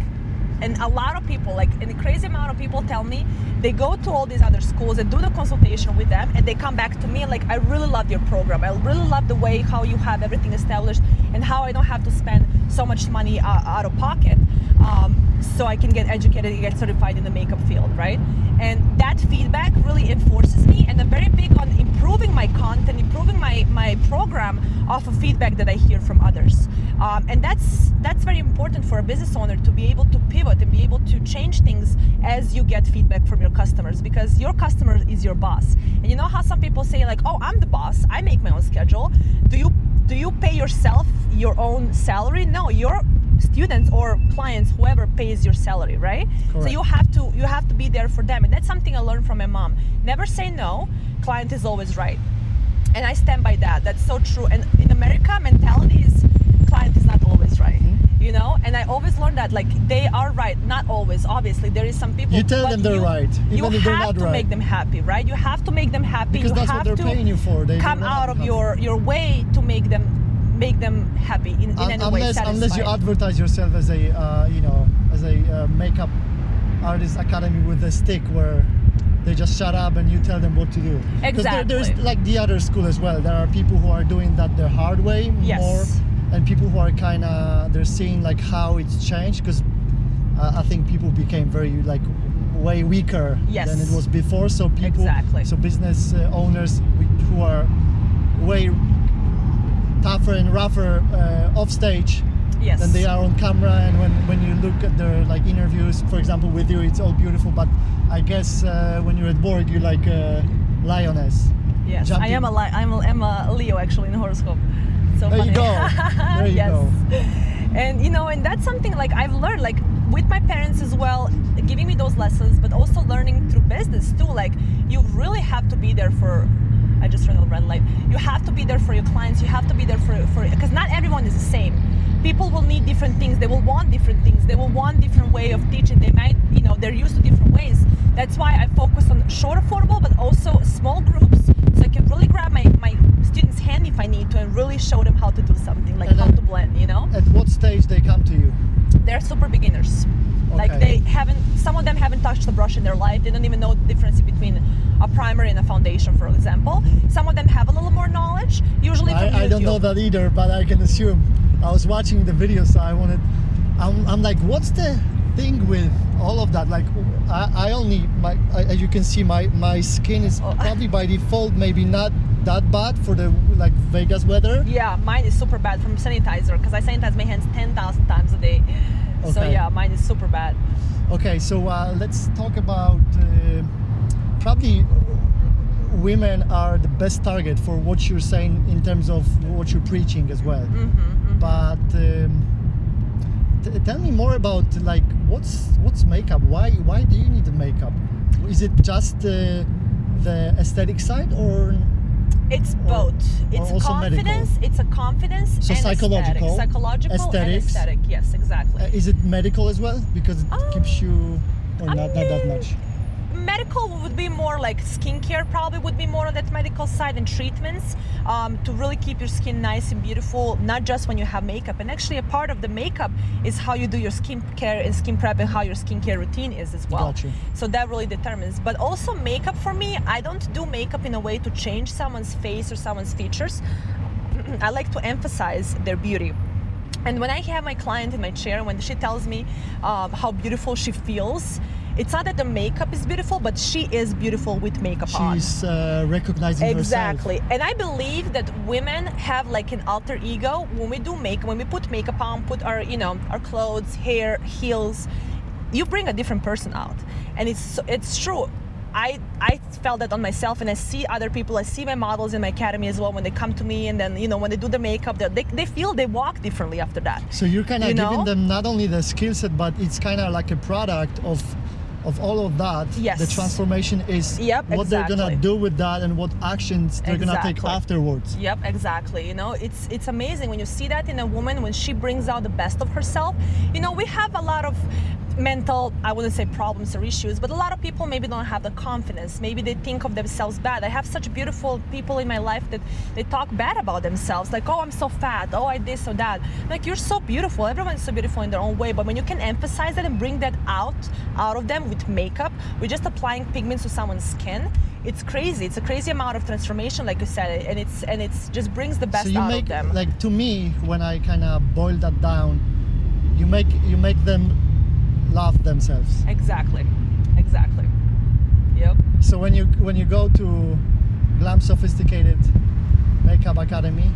Speaker 2: and a lot of people like and a crazy amount of people tell me they go to all these other schools and do the consultation with them and they come back to me like i really love your program i really love the way how you have everything established and how i don't have to spend so much money uh, out of pocket um, so i can get educated and get certified in the makeup field right? And that feedback really enforces me and i'm very big on improving my content improving my my program off of feedback that i hear from others. Um, and that's that's very important for a business owner to be able to pivot and be able to change things as you get feedback from your customers because your customer is your boss. And you know how some people say like oh i'm the boss. I make my own schedule. Do you do you pay yourself your own salary no your students or clients whoever pays your salary right
Speaker 1: Correct.
Speaker 2: so you have to you have to be there for them and that's something i learned from my mom never say no client is always right and I stand by that. That's so true. And in America, mentality is client is not always right.
Speaker 1: Mm-hmm.
Speaker 2: You know, and I always learned that like they are right, not always. Obviously, there is some people.
Speaker 1: You tell them they're
Speaker 2: you-
Speaker 1: right,
Speaker 2: you
Speaker 1: even if they're
Speaker 2: have
Speaker 1: not
Speaker 2: to
Speaker 1: right.
Speaker 2: make them happy, right? You have to make them happy.
Speaker 1: Because
Speaker 2: you
Speaker 1: that's
Speaker 2: have
Speaker 1: what they're
Speaker 2: to
Speaker 1: paying you for. They
Speaker 2: come out of
Speaker 1: happy.
Speaker 2: your your way to make them make them happy in, in
Speaker 1: Un-
Speaker 2: any way.
Speaker 1: unless unless you advertise yourself as a uh, you know as a uh, makeup artist academy with a stick where they just shut up and you tell them what to do. 'Cause there, there's like the other school as well. There are people who are doing that the hard way
Speaker 2: Yes.
Speaker 1: more, and people who are kind of they're seeing like how it's changed because uh, I think people became very like way weaker
Speaker 2: Yes.
Speaker 1: than it was before. So people,
Speaker 2: Exactly.
Speaker 1: so business uh, owners who are way tougher and rougher uh, off stage
Speaker 2: yes.
Speaker 1: than they are on camera and when, when you look at their like interviews for example with you it's all beautiful but i guess uh, when you're at work you're like a lioness
Speaker 2: Yes, I am a li- I'm a, I'm a Leo actually in the horoscope. So
Speaker 1: There you
Speaker 2: funny.
Speaker 1: go. [LAUGHS] There you
Speaker 2: yes.
Speaker 1: go.
Speaker 2: And you know, and that's something like I've learned like with my parents as well, giving me those lessons, but also learning through business too. Like you really have to be there for. I just ran a red light. You have to be there for your clients. You have to be there for for because not everyone is the same. People will need different things. They will want different things. They will want different way of teaching. They might, you know, they're used to different ways. That's why I focus on short affordable, but also small groups, so I can really grab my my students' hand if I need to, and really show them how to do something, like
Speaker 1: And
Speaker 2: how to blend. You know
Speaker 1: at what stage they come to you
Speaker 2: they're super beginners. Like they haven't, some of them haven't touched the brush in their life. They don't even know the difference between a primer and a foundation, for example. Mm. Some of them have a little more knowledge, usually from
Speaker 1: I, I don't know that either but i can assume i was watching the video so i wanted i'm, I'm like what's the thing with all of that like i, I only my I, as you can see my my skin is
Speaker 2: Oh.
Speaker 1: probably by default maybe not that bad for the like vegas weather
Speaker 2: Yeah, mine is super bad from sanitizer because I sanitize my hands 10,000 times a day.
Speaker 1: Okay.
Speaker 2: So yeah, mine is super bad.
Speaker 1: Okay, so uh, let's talk about uh, probably women are the best target for what you're saying in terms of what you're preaching as well.
Speaker 2: Mm-hmm,
Speaker 1: But um, t- tell me more about like what's what's makeup? Why why do you need the makeup? Is it just uh, the aesthetic side or
Speaker 2: It's
Speaker 1: Or-
Speaker 2: both. It's
Speaker 1: medical?
Speaker 2: confidence. It's a confidence
Speaker 1: So
Speaker 2: and
Speaker 1: psychological,
Speaker 2: aesthetic. psychological
Speaker 1: aesthetics.
Speaker 2: aesthetic. Yes, exactly.
Speaker 1: uh, is it medical as well? Because it
Speaker 2: Um,
Speaker 1: keeps you or
Speaker 2: I
Speaker 1: not, not that much.
Speaker 2: Medical would be more like skincare probably would be more on that medical side and treatments um, to really keep your skin nice and beautiful not just when you have makeup. And actually a part of the makeup is how you do your skincare and skin prep and how your skincare routine is as well.
Speaker 1: Got you.
Speaker 2: so that really determines. But also makeup for me i don't do makeup in a way to change someone's face or someone's features. [CLEARS THROAT] I like to emphasize their beauty. And when I have my client in my chair, when she tells me um, how beautiful she feels, it's not that the makeup is beautiful, but she is beautiful with makeup on.
Speaker 1: She's uh, recognizing herself.
Speaker 2: exactly. And I believe that women have like an alter ego when we do makeup, when we put makeup on, put our, you know, our clothes, hair, heels, you bring a different person out. And it's it's true. I, I felt that on myself and I see other people, I see my models in my academy as well when they come to me and then, you know, when they do the makeup, they, they feel they walk differently after that.
Speaker 1: So you're kind of
Speaker 2: You
Speaker 1: giving
Speaker 2: know?
Speaker 1: them not only the skill set, but it's kind of like a product of of all of that.
Speaker 2: Yes.
Speaker 1: The transformation is
Speaker 2: Yep,
Speaker 1: what they're gonna do with that and what actions they're gonna take afterwards.
Speaker 2: Yep, exactly. You know, it's it's amazing when you see that in a woman when she brings out the best of herself. You know, we have a lot of mental, I wouldn't say problems or issues, but a lot of people maybe don't have the confidence. Maybe they think of themselves bad. I have such beautiful people in my life that they talk bad about themselves, like, oh, I'm so fat, oh, I this or that. Like, you're so beautiful. Everyone's so beautiful in their own way. But when you can emphasize that and bring that out out of them with makeup, with just applying pigments to someone's skin, it's crazy. It's a crazy amount of transformation, like you said, and it's and it's just brings the best
Speaker 1: so you
Speaker 2: out
Speaker 1: make
Speaker 2: of them.
Speaker 1: like to me when I kind of boil that down, you make you make them love themselves.
Speaker 2: exactly, exactly. Yep.
Speaker 1: So when you when you go to Glam Sophisticated Makeup Academy,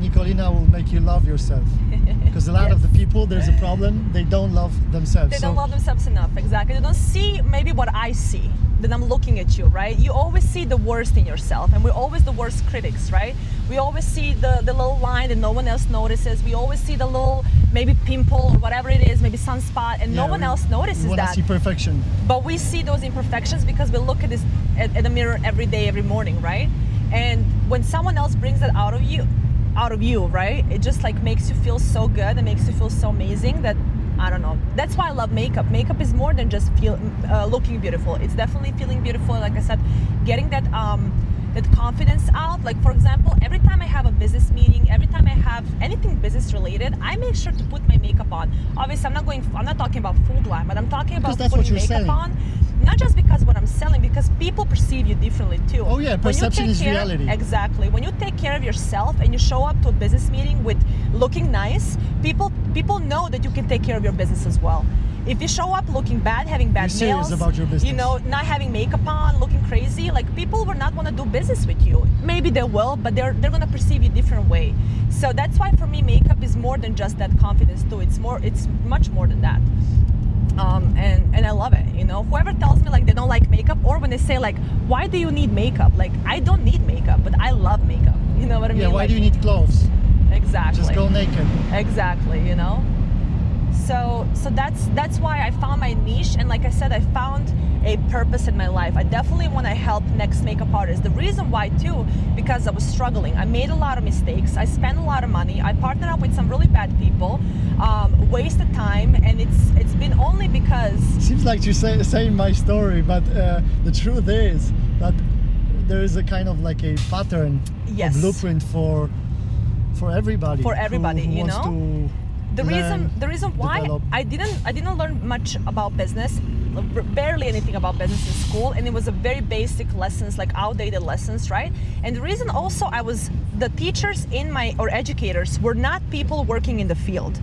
Speaker 1: Nikolina will make you love yourself. [LAUGHS] Because a lot of the people, there's a problem. They don't love themselves.
Speaker 2: They
Speaker 1: so
Speaker 2: don't love themselves enough. Exactly. They don't see maybe what I see. That I'm looking at you, right? You always see the worst in yourself, and we're always the worst critics, right? We always see the, the little line that no one else notices. We always see the little maybe pimple or whatever it is, maybe sunspot, and no one
Speaker 1: we-
Speaker 2: else notices
Speaker 1: we
Speaker 2: that.
Speaker 1: see perfection.
Speaker 2: but we see those imperfections because we look at this at, at the mirror every day every morning right and when someone else brings that out of you out of you right? It just like makes you feel so good It makes you feel so amazing that i don't know. That's why i love makeup. Makeup is more than just feel uh, looking beautiful. It's definitely feeling beautiful. Like i said getting that um that confidence out like for example every time i have a business meeting every time i have anything business related i make sure to put my makeup on obviously i'm not going i'm not talking about full glam but i'm talking about
Speaker 1: Because that's what
Speaker 2: putting makeup
Speaker 1: selling.
Speaker 2: on not just because what I'm selling, because people perceive you differently too.
Speaker 1: Oh, yeah, perception is
Speaker 2: care-
Speaker 1: reality.
Speaker 2: Exactly. When you take care of yourself and you show up to a business meeting with looking nice, people people know that you can take care of your business as well. If you show up looking bad, having bad
Speaker 1: You're
Speaker 2: nails,
Speaker 1: about your business.
Speaker 2: you know, not having makeup on, looking crazy, like people will not want to do business with you. Maybe they will, but they're they're gonna perceive you different way. So that's why for me, makeup is more than just that confidence too. It's more, it's much more than that um, and and I love it. You know, whoever tells me like they don't like makeup, or when they say like, why do you need makeup? Like I don't need makeup, but I love makeup. You know what I mean?
Speaker 1: Yeah, why
Speaker 2: Like,
Speaker 1: do you need clothes?
Speaker 2: exactly?
Speaker 1: Just go naked.
Speaker 2: Exactly. You know. So so that's that's why I found my niche, and like I said, I found a purpose in my life. I definitely want to help next makeup artists. The reason why too, because I was struggling. I made a lot of mistakes. I spent a lot of money. I partnered up with some really bad people, um, wasted time, and it's it's been only because
Speaker 1: Seems like you're say, saying my story, but uh, the truth is that there is a kind of like a pattern,
Speaker 2: Yes.
Speaker 1: a blueprint for for everybody.
Speaker 2: For
Speaker 1: who-
Speaker 2: everybody,
Speaker 1: who
Speaker 2: you
Speaker 1: wants
Speaker 2: know?
Speaker 1: To
Speaker 2: the reason the reason why
Speaker 1: develop.
Speaker 2: I didn't I didn't learn much about business barely anything about business in school and it was a very basic lessons like outdated lessons right and the reason also I was the teachers in my or educators were not people working in the field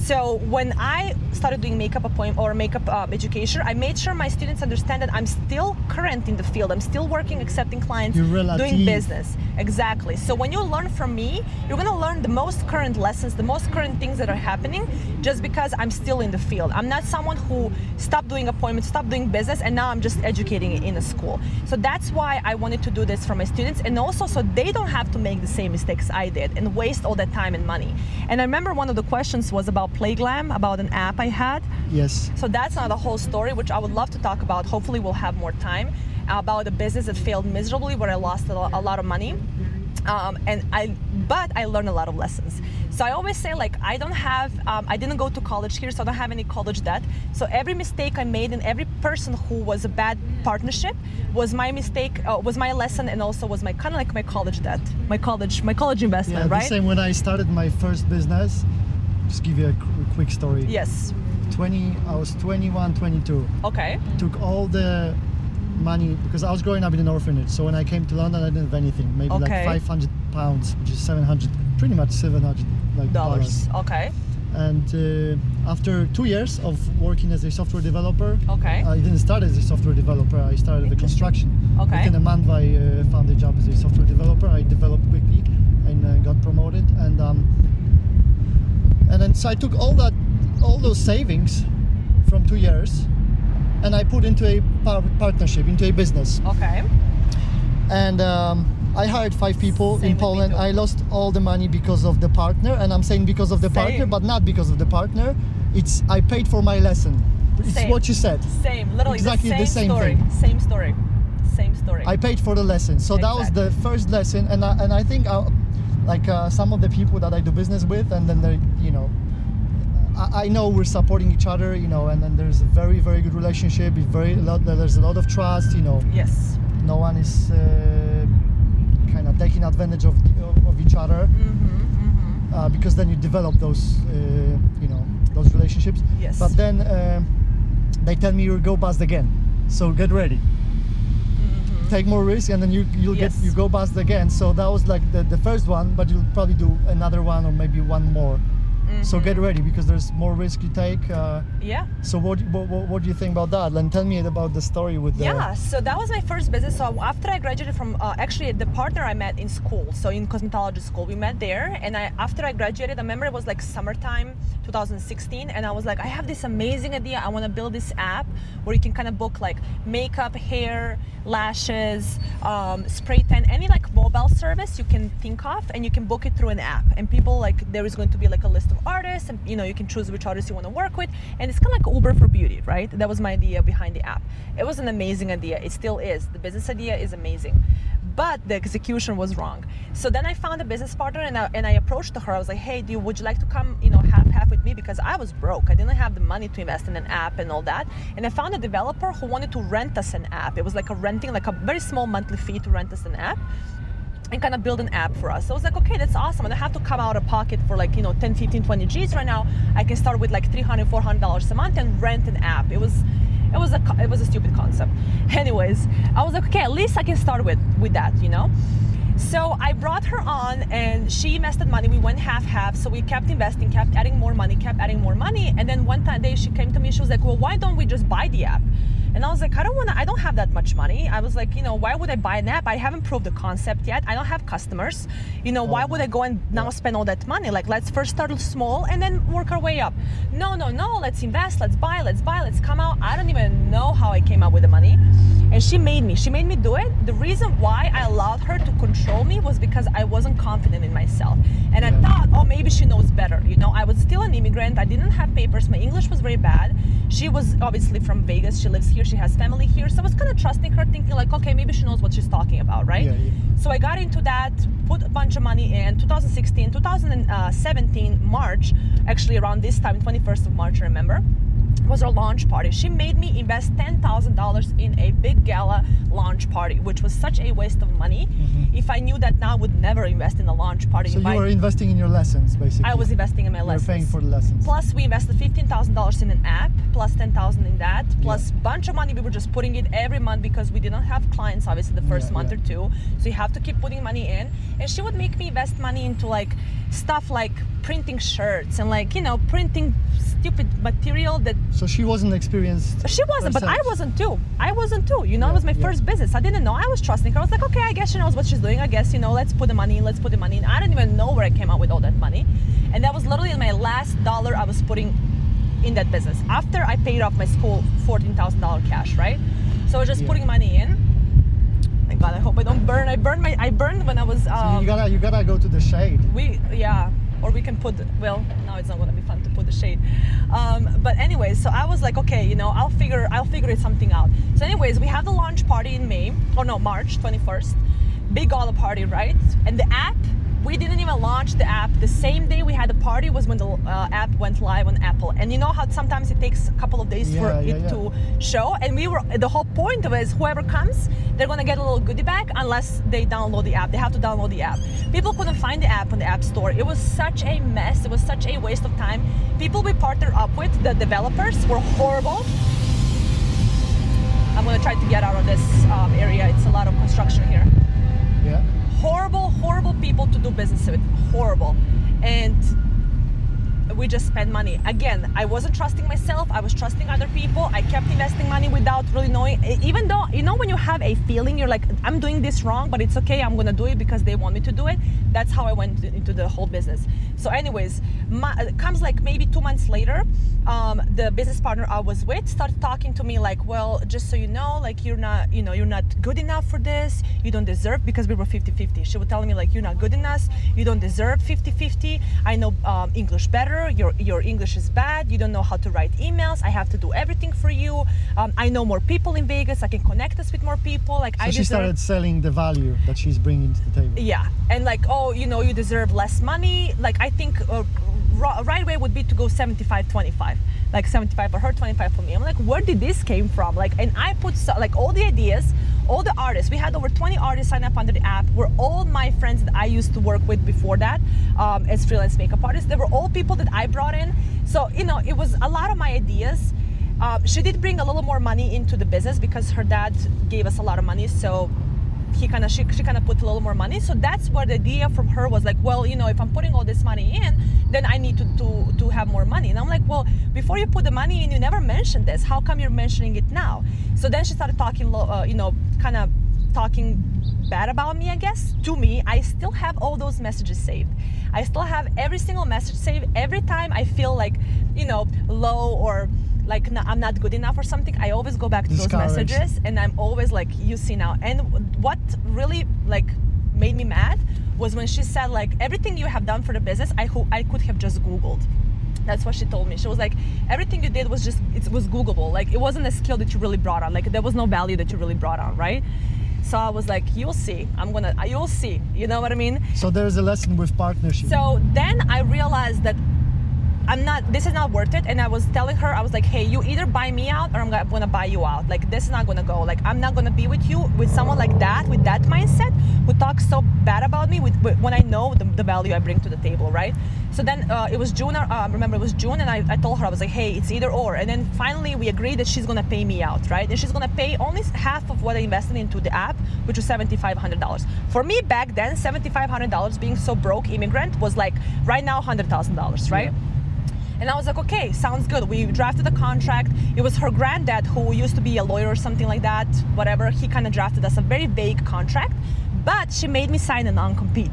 Speaker 2: so when I started doing makeup appointment or makeup um, education I made sure my students understand that I'm still current in the field. I'm still working accepting clients doing business. Exactly. So when you learn from me you're going to learn the most current lessons the most current things that are happening just because i'm still in the field. I'm not someone who stopped doing appointments stopped doing business and now i'm just educating in a school. So that's why i wanted to do this for my students. And also so they don't have to make the same mistakes i did and waste all that time and money. And i remember one of the questions was about Play Glam about an app i had
Speaker 1: Yes.
Speaker 2: so that's not the whole story, which I would love to talk about. Hopefully, we'll have more time about a business that failed miserably, where I lost a a lot of money. Um, and I, but I learned a lot of lessons. So I always say, like, I don't have, um, I didn't go to college here, so I don't have any college debt. So every mistake I made and every person who was a bad partnership was my mistake, uh, was my lesson, and also was my kind of like my college debt, my college, my college investment,
Speaker 1: Yeah,
Speaker 2: right?
Speaker 1: the same when I started my first business. Just give you a qu- quick story.
Speaker 2: Yes.
Speaker 1: 20, I was 21, 22.
Speaker 2: Okay.
Speaker 1: Took all the money because I was growing up in an orphanage. So when I came to London, I didn't have anything. Maybe
Speaker 2: Okay.
Speaker 1: like 500 pounds, which is 700, pretty much 700 like
Speaker 2: Dollars. Okay.
Speaker 1: And uh, after two years of working as a software developer,
Speaker 2: Okay.
Speaker 1: I didn't start as a software developer. I started the construction.
Speaker 2: Okay.
Speaker 1: Within a month, I uh, found a job as a software developer. I developed quickly and uh, got promoted. And um, and then so I took all that, all those savings from two years, and I put into a par- partnership, into a business.
Speaker 2: Okay.
Speaker 1: And um, I hired five people
Speaker 2: Same
Speaker 1: in Poland. I lost all the money because of the partner, and I'm saying because of the partner, but not because of the partner. It's I paid for my lesson. It's
Speaker 2: Same.
Speaker 1: what you said.
Speaker 2: Same. Literally
Speaker 1: Exactly
Speaker 2: the
Speaker 1: the
Speaker 2: same,
Speaker 1: same
Speaker 2: story.
Speaker 1: thing.
Speaker 2: Same story. Same story.
Speaker 1: I paid for the lesson. So that was the first lesson, and I, and I think I, like uh, some of the people that I do business with, and then they, you know, I, I know we're supporting each other, you know, and then there's a very very good relationship. It's very lot, there's a lot of trust, you know.
Speaker 2: yes.
Speaker 1: No one is uh, kind of taking advantage of of each other
Speaker 2: Mm-hmm,
Speaker 1: uh, because then you develop those, uh, you know, those relationships.
Speaker 2: Yes.
Speaker 1: But then um they tell me you'll go bust again, so get ready. Take more risk, and then you you'll
Speaker 2: Mm-hmm. Yes.
Speaker 1: get you go bust again. So that was like the, the first one, but you'll probably do another one or maybe one more. So get ready because there's more risk you take. Uh,
Speaker 2: Yeah.
Speaker 1: so what, what what what do you think about that? And tell me about the story with the.
Speaker 2: Yeah, so that was my first business. So after I graduated from, uh, actually, the partner I met in school, so in cosmetology school, we met there. And I, after I graduated, I remember it was like summertime, 2016, and I was like, I have this amazing idea. I want to build this app where you can kind of book like makeup, hair, lashes, um, spray tan, any like mobile service you can think of, and you can book it through an app. And people like there is going to be like a list of artists, and you know you can choose which artists you want to work with, and it's kind of like Uber for beauty, right? That was my idea behind the app. It was an amazing idea. It still is. The business idea is amazing. But the execution was wrong. So then I found a business partner and I, and I approached her. I was like, "Hey, do you, would you like to come, you know, half half with me?" Because I was broke. I didn't have the money to invest in an app and all that. And I found a developer who wanted to rent us an app. It was like a renting, like a very small monthly fee to rent us an app and kind of build an app for us. So I was like, okay, that's awesome. I don't have to come out of pocket for like, you know, 10, 15, 20 G's right now. I can start with like 300, 400 dollars a month and rent an app. It was it was a it was a stupid concept. [LAUGHS] Anyways, I was like, okay, at least I can start with with that, you know. So I brought her on and she invested money. We went half half. So we kept investing, kept adding more money, kept adding more money. And then one time day she came to me, she was like, Well, why don't we just buy the app? And I was like, I don't wanna I don't have that much money. I was like, you know, why would I buy an app? I haven't proved the concept yet. I don't have customers. You know, why oh. would I go and now spend all that money? Like let's first start small and then work our way up. No, no, no, let's invest, let's buy, let's buy, let's come out. I don't even know how I came up with the money. And she made me. She made me do it. The reason why I allowed her to control me was because I wasn't confident in myself. And I thought, oh, maybe she knows better. You know, I was still an immigrant. I didn't have papers. My English was very bad. She was obviously from Vegas. She lives here. She has family here. So I was kind of trusting her, thinking like, okay, maybe she knows what she's talking about, right?
Speaker 1: Yeah, yeah.
Speaker 2: So I got into that, put a bunch of money in 2016, 2017, March, actually around this time, 21st of March, I remember, was our launch party. She made me invest $10,000 in a big gala launch party, which was such a waste of money. If I knew that now, I would never invest in a launch party.
Speaker 1: Mm-hmm. So you were investing in your lessons, basically.
Speaker 2: I was investing in my
Speaker 1: You
Speaker 2: lessons.
Speaker 1: paying for the lessons.
Speaker 2: Plus, we invested fifteen thousand dollars in an app, plus ten thousand in that, plus bunch of money. We were just putting it every month because we didn't have clients, obviously, the first
Speaker 1: Yeah,
Speaker 2: month
Speaker 1: yeah.
Speaker 2: or two. So you have to keep putting money in. And she would make me invest money into like stuff like printing shirts and like you know printing stupid material that
Speaker 1: So she wasn't experienced.
Speaker 2: she wasn't, but I wasn't too. I wasn't too. You know, it was my
Speaker 1: yeah.
Speaker 2: first business. I didn't know. I was trusting her. I was like, okay, I guess she knows what she's doing. I guess, you know, let's put the money in, let's put the money in. I don't even know where I came up with all that money. And that was literally my last dollar I was putting in that business. After I paid off my school $14,000 cash, right? So I was just
Speaker 1: Yeah.
Speaker 2: putting money in. My God, I hope I don't burn. I burned my, I burned when I was,
Speaker 1: So
Speaker 2: um,
Speaker 1: you gotta you gotta go to the shade.
Speaker 2: we yeah or we can put well now it's not to be fun to put the shade. Um, but anyways so i was like okay you know i'll figure i'll figure it something out. So anyways we have the launch party in may or no march 21st big gala party right? And the app we didn't even launch the app. The same day we had the party was when the uh, app went live on apple. And you know how sometimes it takes a couple of days for
Speaker 1: Yeah, yeah,
Speaker 2: it
Speaker 1: yeah.
Speaker 2: to show? And we were the whole point of it is whoever comes they're gonna get a little goodie bag unless they download the app. They have to download the app. People couldn't find the app on the app store. It was such a mess. It was such a waste of time. People we partnered up with the developers were horrible. I'm gonna try to get out of this um, area. It's a lot of construction here.
Speaker 1: Yeah.
Speaker 2: Horrible, horrible people to do business with. Horrible. And we just spend money. Again, I wasn't trusting myself. I was trusting other people. I kept investing money without really knowing. Even though, you know, when you have a feeling, you're like, I'm doing this wrong, but it's okay. I'm to do it because they want me to do it. That's how I went into the whole business. So, anyways, my, comes like maybe two months later. Um, the business partner I was with started talking to me like, well, just so you know, like you're not, you know, you're not good enough for this. You don't deserve because we were 50-50. She would tell me like, you're not good enough. You don't deserve 50-50. I know um, English better your your English is bad, you don't know how to write emails, I have to do everything for you. Um, I know more people in Vegas, I can connect us with more people. Like
Speaker 1: so
Speaker 2: I
Speaker 1: she
Speaker 2: deserve,
Speaker 1: started selling the value that she's bringing to the table.
Speaker 2: yeah, and like oh, you know, you deserve less money. Like I think uh, ri- right way would be to go 75 25 like 75 for her 25 for me i'm like where did this came from like and i put so, like all the ideas all the artists we had over 20 artists sign up under the app. Were all my friends that i used to work with before that um, as freelance makeup artists. They were all people that i brought in. So you know it was a lot of my ideas. Um, she did bring a little more money into the business because her dad gave us a lot of money. So he kind of she, she kind of put a little more money. So that's what the idea from her was like well you know if i'm putting all this money in then i need to to, to have more money. And i'm like well before you put the money in you never mentioned this. How come you're mentioning it now? So then she started talking uh, you know kind of talking bad about me i guess to me. I still have all those messages saved. I still have every single message saved every time i feel like you know low or like no, I'm not good enough or something, I always go back to those messages and I'm always like, you see now. And what really like made me mad was when she said like everything you have done for the business, I ho- I could have just Googled. That's what she told me. She was like, everything you did was just it was Googleable. Like it wasn't a skill that you really brought on. Like there was no value that you really brought on, right? So I was like, you'll see. I'm gonna, you'll see. You know what I mean?
Speaker 1: So there's a lesson with partnership.
Speaker 2: So then I realized that I'm not, this is not worth it. And I was telling her, I was like, hey, you either buy me out or I'm gonna, buy you out. Like, this is not gonna go. Like, I'm not gonna be with you with someone like that, with that mindset, who talks so bad about me with, with- when I know the, the value I bring to the table, right? So then uh, it was June, uh, remember, it was June, and I, I told her, I was like, hey, it's either or. And then finally we agreed that she's gonna pay me out, right? And she's gonna pay only half of what I invested into the app, which was $7,500. For me back then, $7,500 being so broke immigrant was like right now $100,000, right?
Speaker 1: Yeah.
Speaker 2: And I was like, okay, sounds good. We drafted a contract. It was her granddad who used to be a lawyer or something like that, whatever. He kind of drafted us a very vague contract, but she made me sign a non compete,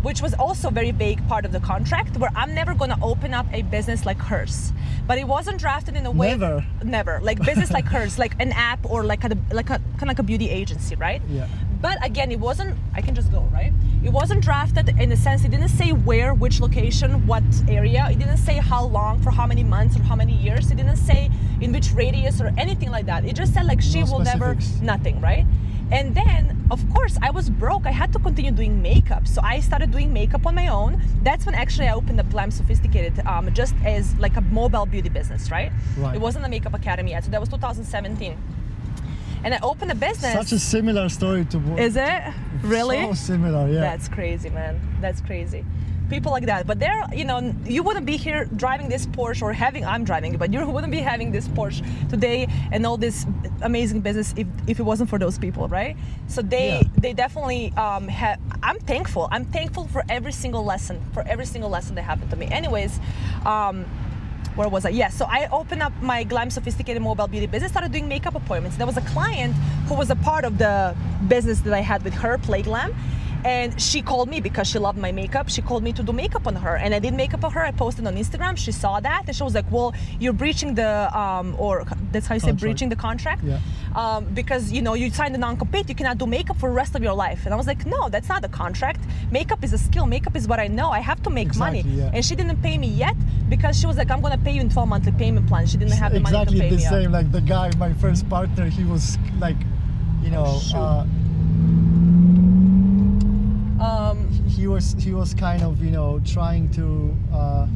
Speaker 2: which was also a very vague part of the contract where I'm never going to open up a business like hers. But it wasn't drafted in a way.
Speaker 1: Never?
Speaker 2: Never. Like business like hers, [LAUGHS] like an app or like a, like a kind of like a beauty agency, right?
Speaker 1: Yeah.
Speaker 2: But again, it wasn't. I can just go right. It wasn't drafted in the sense. It didn't say where, which location, what area. It didn't say how long, for how many months, or how many years. It didn't say in which radius or anything like that. It just said like she
Speaker 1: No
Speaker 2: will never nothing, right? And then, of course, I was broke. I had to continue doing makeup, so I started doing makeup on my own. That's when actually I opened up Glam Sophisticated, um, just as like a mobile beauty business, right?
Speaker 1: Right.
Speaker 2: It wasn't a makeup academy yet, so that was 2017. And I opened a business.
Speaker 1: Such a similar story to what
Speaker 2: Is it really?
Speaker 1: So similar, yeah.
Speaker 2: That's crazy, man. That's crazy. People like that, but they're, you know, you wouldn't be here driving this Porsche or having. I'm driving but you wouldn't be having this Porsche today and all this amazing business if, if it wasn't for those people, right? So they
Speaker 1: Yeah.
Speaker 2: they definitely um, have. I'm thankful. I'm thankful for every single lesson, for every single lesson that happened to me. Anyways. Um, where was I? Yeah, so I opened up my Glam Sophisticated Mobile Beauty business, started doing makeup appointments. There was a client who was a part of the business that I had with her, Play Glam. And she called me because she loved my makeup. She called me to do makeup on her, and I did makeup on her. I posted on Instagram. She saw that, and she was like, "Well, you're breaching the um, or that's how you say
Speaker 1: Contract.
Speaker 2: breaching the contract,
Speaker 1: Yeah.
Speaker 2: um, because you know you signed a non-compete. You cannot do makeup for the rest of your life." And I was like, "No, that's not a contract. Makeup is a skill. Makeup is what I know. I have to make money."
Speaker 1: Exactly, yeah.
Speaker 2: And she didn't pay me yet because she was like, I'm gonna pay you in 12 monthly payment plan. She didn't have the
Speaker 1: exactly
Speaker 2: money to pay
Speaker 1: the
Speaker 2: me.
Speaker 1: same. Like the guy, my first partner, he was like, you know,
Speaker 2: Oh,
Speaker 1: uh,
Speaker 2: Um,
Speaker 1: he was he was kind of you know trying to uh,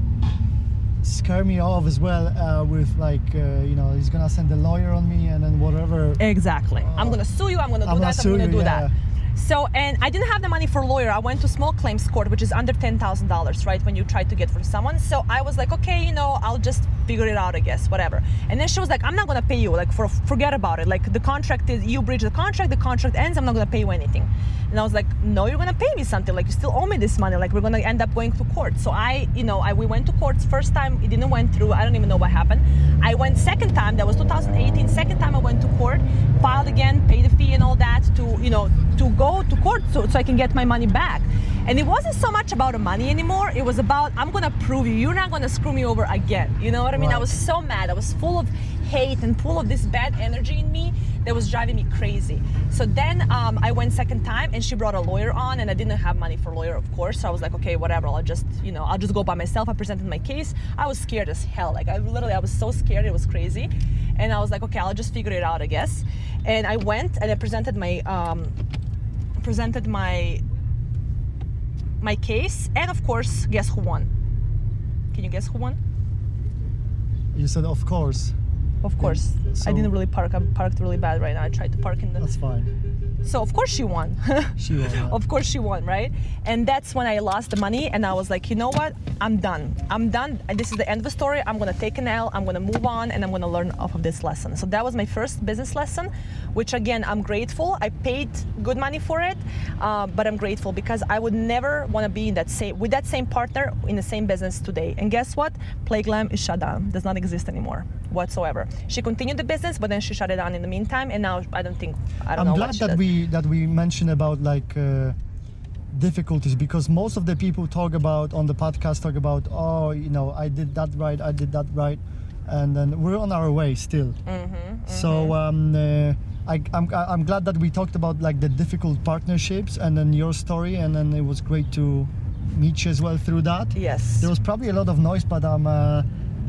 Speaker 1: scare me off as well uh, with like uh, you know he's gonna send a lawyer on me and then whatever.
Speaker 2: exactly. I'm gonna sue you. I'm gonna do
Speaker 1: I'm gonna
Speaker 2: that. I'm gonna
Speaker 1: you,
Speaker 2: do
Speaker 1: yeah.
Speaker 2: that. So, and I didn't have the money for a lawyer. I went to small claims court, which is under ten thousand dollars, right? When you try to get from someone. So I was like, okay, you know, I'll just figure it out, I guess, whatever. And then she was like, I'm not gonna pay you, like, for forget about it. Like the contract is you breach the contract, the contract ends, I'm not gonna pay you anything. And I was like, no, you're gonna pay me something. Like you still owe me this money. Like we're gonna end up going to court. So I, you know, I we went to court first time. It didn't went through. I don't even know what happened. I went second time. That was 2018. Second time I went to court, filed again, paid the fee and all that to, you know, to go to court so, so I can get my money back. And it wasn't so much about the money anymore. It was about I'm gonna prove you. You're not gonna screw me over again. You know what I mean? I mean,
Speaker 1: Right.
Speaker 2: I was so mad. I was full of hate and full of this bad energy in me that was driving me crazy. So then um, I went second time, and she brought a lawyer on, and I didn't have money for a lawyer, of course. So I was like, okay, whatever. I'll just, you know, I'll just go by myself. I presented my case. I was scared as hell. Like I literally, I was so scared. It was crazy, and I was like, okay, I'll just figure it out, I guess. And I went and I presented my um, presented my my case, and of course, guess who won? Can you guess who won?
Speaker 1: You said, of course.
Speaker 2: Of course,
Speaker 1: so-
Speaker 2: I didn't really park. I'm parked really bad right now. I tried to park in the.
Speaker 1: That's fine.
Speaker 2: So of course she won. [LAUGHS]
Speaker 1: She won. yeah.
Speaker 2: of course she won, right? And that's when I lost the money, and I was like, you know what? I'm done. I'm done. This is the end of the story. I'm gonna take an L. I'm gonna move on, and I'm gonna learn off of this lesson. So that was my first business lesson, which again I'm grateful. I paid good money for it, uh, but I'm grateful because I would never want to be in that same with that same partner in the same business today. And guess what? Play Glam is shut down. Does not exist anymore whatsoever. She continued the business, but then she shut it down in the meantime, and now I don't think I don't
Speaker 1: I'm
Speaker 2: know
Speaker 1: glad
Speaker 2: what she
Speaker 1: that
Speaker 2: does.
Speaker 1: we that we mentioned about like uh, difficulties because most of the people talk about on the podcast talk about oh you know I did that right I did that right and then we're on our way still.
Speaker 2: Mm-hmm,
Speaker 1: So um, uh, I, I'm I'm glad that we talked about like the difficult partnerships and then your story and then it was great to meet you as well through that.
Speaker 2: Yes.
Speaker 1: There was probably a lot of noise, but um. Uh,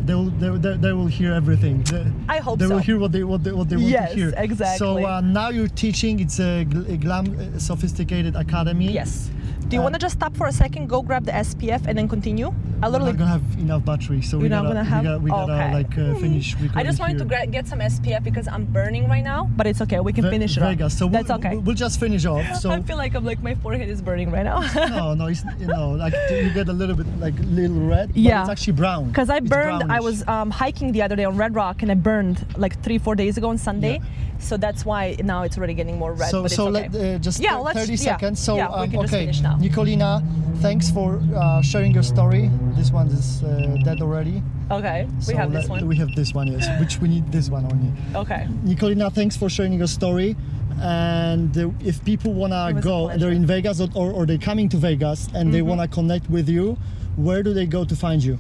Speaker 1: they will, they, they, they will hear everything. They,
Speaker 2: I hope so.
Speaker 1: they will hear what they what they, what they want
Speaker 2: Yes,
Speaker 1: to hear.
Speaker 2: Yes, exactly.
Speaker 1: So uh, now you're teaching. It's a, a glam uh, sophisticated academy.
Speaker 2: Yes. Do you
Speaker 1: Uh,
Speaker 2: want to just stop for a second, go grab the SPF, and then continue? I literally.
Speaker 1: We're not gonna have enough battery, so we gotta,
Speaker 2: gonna have.
Speaker 1: we gotta, we gotta
Speaker 2: okay.
Speaker 1: like uh, finish recording
Speaker 2: I just wanted to
Speaker 1: here.
Speaker 2: gra- get some SPF because I'm burning right now, but it's okay. We can
Speaker 1: Ve-
Speaker 2: finish it.
Speaker 1: Vegas. So we'll,
Speaker 2: That's okay.
Speaker 1: We'll, we'll just finish off. [LAUGHS] So
Speaker 2: I feel like I'm like my forehead is burning right now.
Speaker 1: no, no, it's you know like you get a little bit like little red. But
Speaker 2: Yeah.
Speaker 1: It's actually brown.
Speaker 2: Because I burned, I was um, hiking the other day on Red Rock and I burned like three, four days ago on Sunday. Yeah. So that's why now it's already getting more red.
Speaker 1: So,
Speaker 2: but it's
Speaker 1: so
Speaker 2: okay.
Speaker 1: let uh, just
Speaker 2: Yeah,
Speaker 1: thir-
Speaker 2: let's-
Speaker 1: 30
Speaker 2: yeah,
Speaker 1: seconds. So,
Speaker 2: yeah, we
Speaker 1: um, okay,
Speaker 2: finish now.
Speaker 1: Nikolina, thanks for uh, sharing your story. This one is uh, dead already.
Speaker 2: okay, we
Speaker 1: So
Speaker 2: have this one.
Speaker 1: We have this one, yes, which we need this one only.
Speaker 2: okay.
Speaker 1: Nikolina, thanks for sharing your story. And uh, if people wanna
Speaker 2: It was a
Speaker 1: go, they're in Vegas or, or, they're coming to Vegas and they
Speaker 2: Mm-hmm.
Speaker 1: wanna connect with you, where do they go to find you?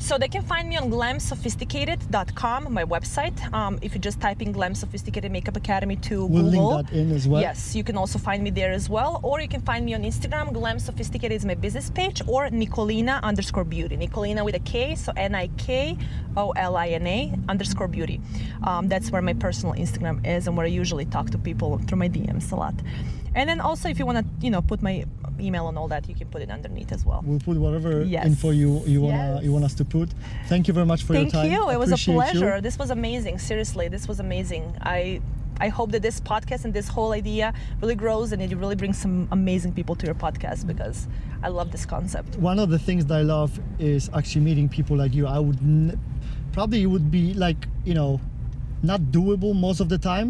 Speaker 2: So they can find me on glamsophisticated.com, my website. Um, if you just type in Glam Sophisticated Makeup Academy to
Speaker 1: We'll link
Speaker 2: Google.
Speaker 1: that in as well.
Speaker 2: Yes, you can also find me there as well. Or you can find me on Instagram. Glam Sophisticated is my business page. Or Nikolina underscore beauty. Nikolina with a K, so N I K O L I N A underscore beauty. Um, that's where my personal Instagram is and where I usually talk to people through my DMs a lot. And then also, if you want to, you know, put my email and all that, you can put it underneath as well.
Speaker 1: We'll put whatever
Speaker 2: Yes.
Speaker 1: info you you wanna
Speaker 2: Yes.
Speaker 1: you want us to put. Thank you very much for
Speaker 2: Thank
Speaker 1: your time.
Speaker 2: Thank you. It was a
Speaker 1: Appreciate you.
Speaker 2: pleasure. This was amazing. Seriously, this was amazing. I I hope that this podcast and this whole idea really grows and it really brings some amazing people to your podcast because I love this concept.
Speaker 1: one of the things that I love is actually meeting people like you. I would n- probably it would be like you know not doable most of the time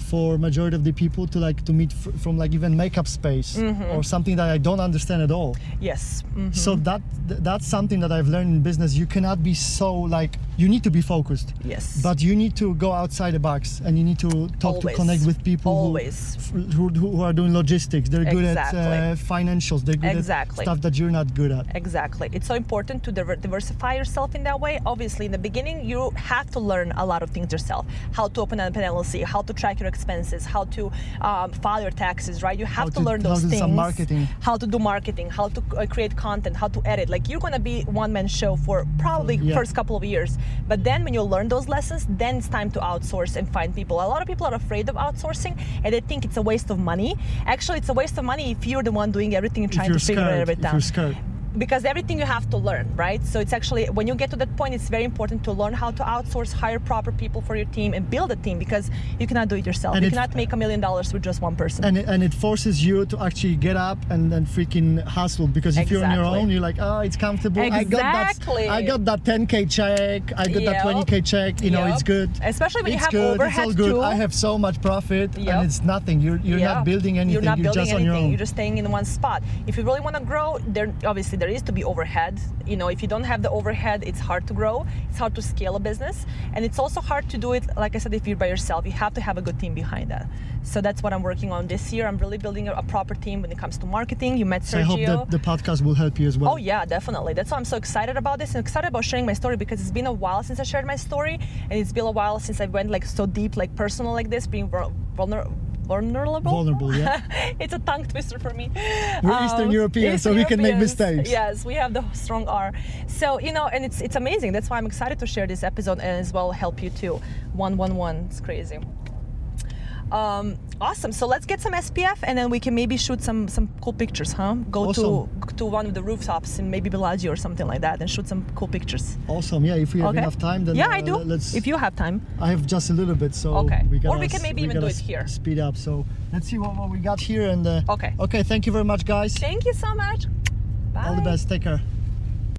Speaker 1: for majority of the people to like to meet fr- from like even makeup space
Speaker 2: Mm-hmm.
Speaker 1: or something that I don't understand at all.
Speaker 2: Yes. mhm.
Speaker 1: So that th- that's something that I've learned in business. You cannot be so like you need to be focused.
Speaker 2: Yes.
Speaker 1: But you need to go outside the box and you need to talk
Speaker 2: Always.
Speaker 1: to connect with people who-
Speaker 2: Always.
Speaker 1: f- who, who are doing logistics. They're good
Speaker 2: Exactly.
Speaker 1: at uh, financials. They're good
Speaker 2: Exactly.
Speaker 1: at stuff that you're not good at.
Speaker 2: Exactly. It's so important to diver- diversify yourself in that way. Obviously, in the beginning, you have to learn a lot of things yourself. How to open an LLC, how to track your expenses, how to um, file your taxes, right? You have to,
Speaker 1: to-
Speaker 2: learn those things. How to do marketing, how to uh, create content, how to edit. Like you're gonna be one man show for probably
Speaker 1: Yeah.
Speaker 2: first couple of years. But then when you learn those lessons, then it's time to outsource and find people. A lot of people are afraid of outsourcing and they think it's a waste of money. Actually, it's a waste of money if you're the one doing everything and trying to figure
Speaker 1: scared,
Speaker 2: everything out. Because everything you have to learn, right? So it's actually when you get to that point, it's very important to learn how to outsource, hire proper people for your team, and build a team because you cannot do it yourself.
Speaker 1: And
Speaker 2: you
Speaker 1: it-
Speaker 2: cannot make a million dollars with just one person.
Speaker 1: and it, and it forces you to actually get up and then freaking hustle because if you're on your own you're like oh it's comfortable I got
Speaker 2: Exactly.
Speaker 1: that I got that 10k check I got that 20k check you know it's good
Speaker 2: Especially when you have
Speaker 1: good
Speaker 2: overhead
Speaker 1: it's all good
Speaker 2: too.
Speaker 1: I have so much profit
Speaker 2: Yep.
Speaker 1: and it's nothing you're you're not building anything
Speaker 2: You're not building
Speaker 1: just
Speaker 2: anything.
Speaker 1: on your own
Speaker 2: You're just staying in one spot. If you really want to grow, there obviously there is to be overhead. You know, if you don't have the overhead, it's hard to grow. It's hard to scale a business, and it's also hard to do it. Like I said, if you're by yourself, you have to have a good team behind that. So that's what I'm working on this year. I'm really building a, a proper team when it comes to marketing. You met
Speaker 1: so I hope that the podcast will help you as well
Speaker 2: Oh yeah, definitely. That's why I'm so excited about this and excited about sharing my story because it's been a while since I shared my story, and it's been a while since I went like so deep, like personal like this, being vul- vulner- vulnerable.
Speaker 1: Vulnerable, yeah. [LAUGHS]
Speaker 2: it's a tongue twister for me.
Speaker 1: We're Eastern um, European, so we can make mistakes.
Speaker 2: Yes, we have the strong R. So you know, and it's it's amazing. That's why I'm excited to share this episode and as well help you too. One one one. It's crazy. Um, awesome. So let's get some SPF and then we can maybe shoot some some cool pictures, huh? Go
Speaker 1: Awesome.
Speaker 2: to to one of the rooftops in maybe Bellagio or something like that and shoot some cool pictures.
Speaker 1: awesome yeah if we have
Speaker 2: okay.
Speaker 1: enough time then
Speaker 2: yeah,
Speaker 1: uh,
Speaker 2: I do.
Speaker 1: let's
Speaker 2: If you have time.
Speaker 1: I have just a little bit, so
Speaker 2: Okay.
Speaker 1: we
Speaker 2: Or
Speaker 1: gotta
Speaker 2: we can maybe even do it here.
Speaker 1: Speed up. So let's see what, what we got here. And uh,
Speaker 2: Okay.
Speaker 1: Okay. Thank you very much, guys.
Speaker 2: Thank you so much. Bye.
Speaker 1: All the best. Take care.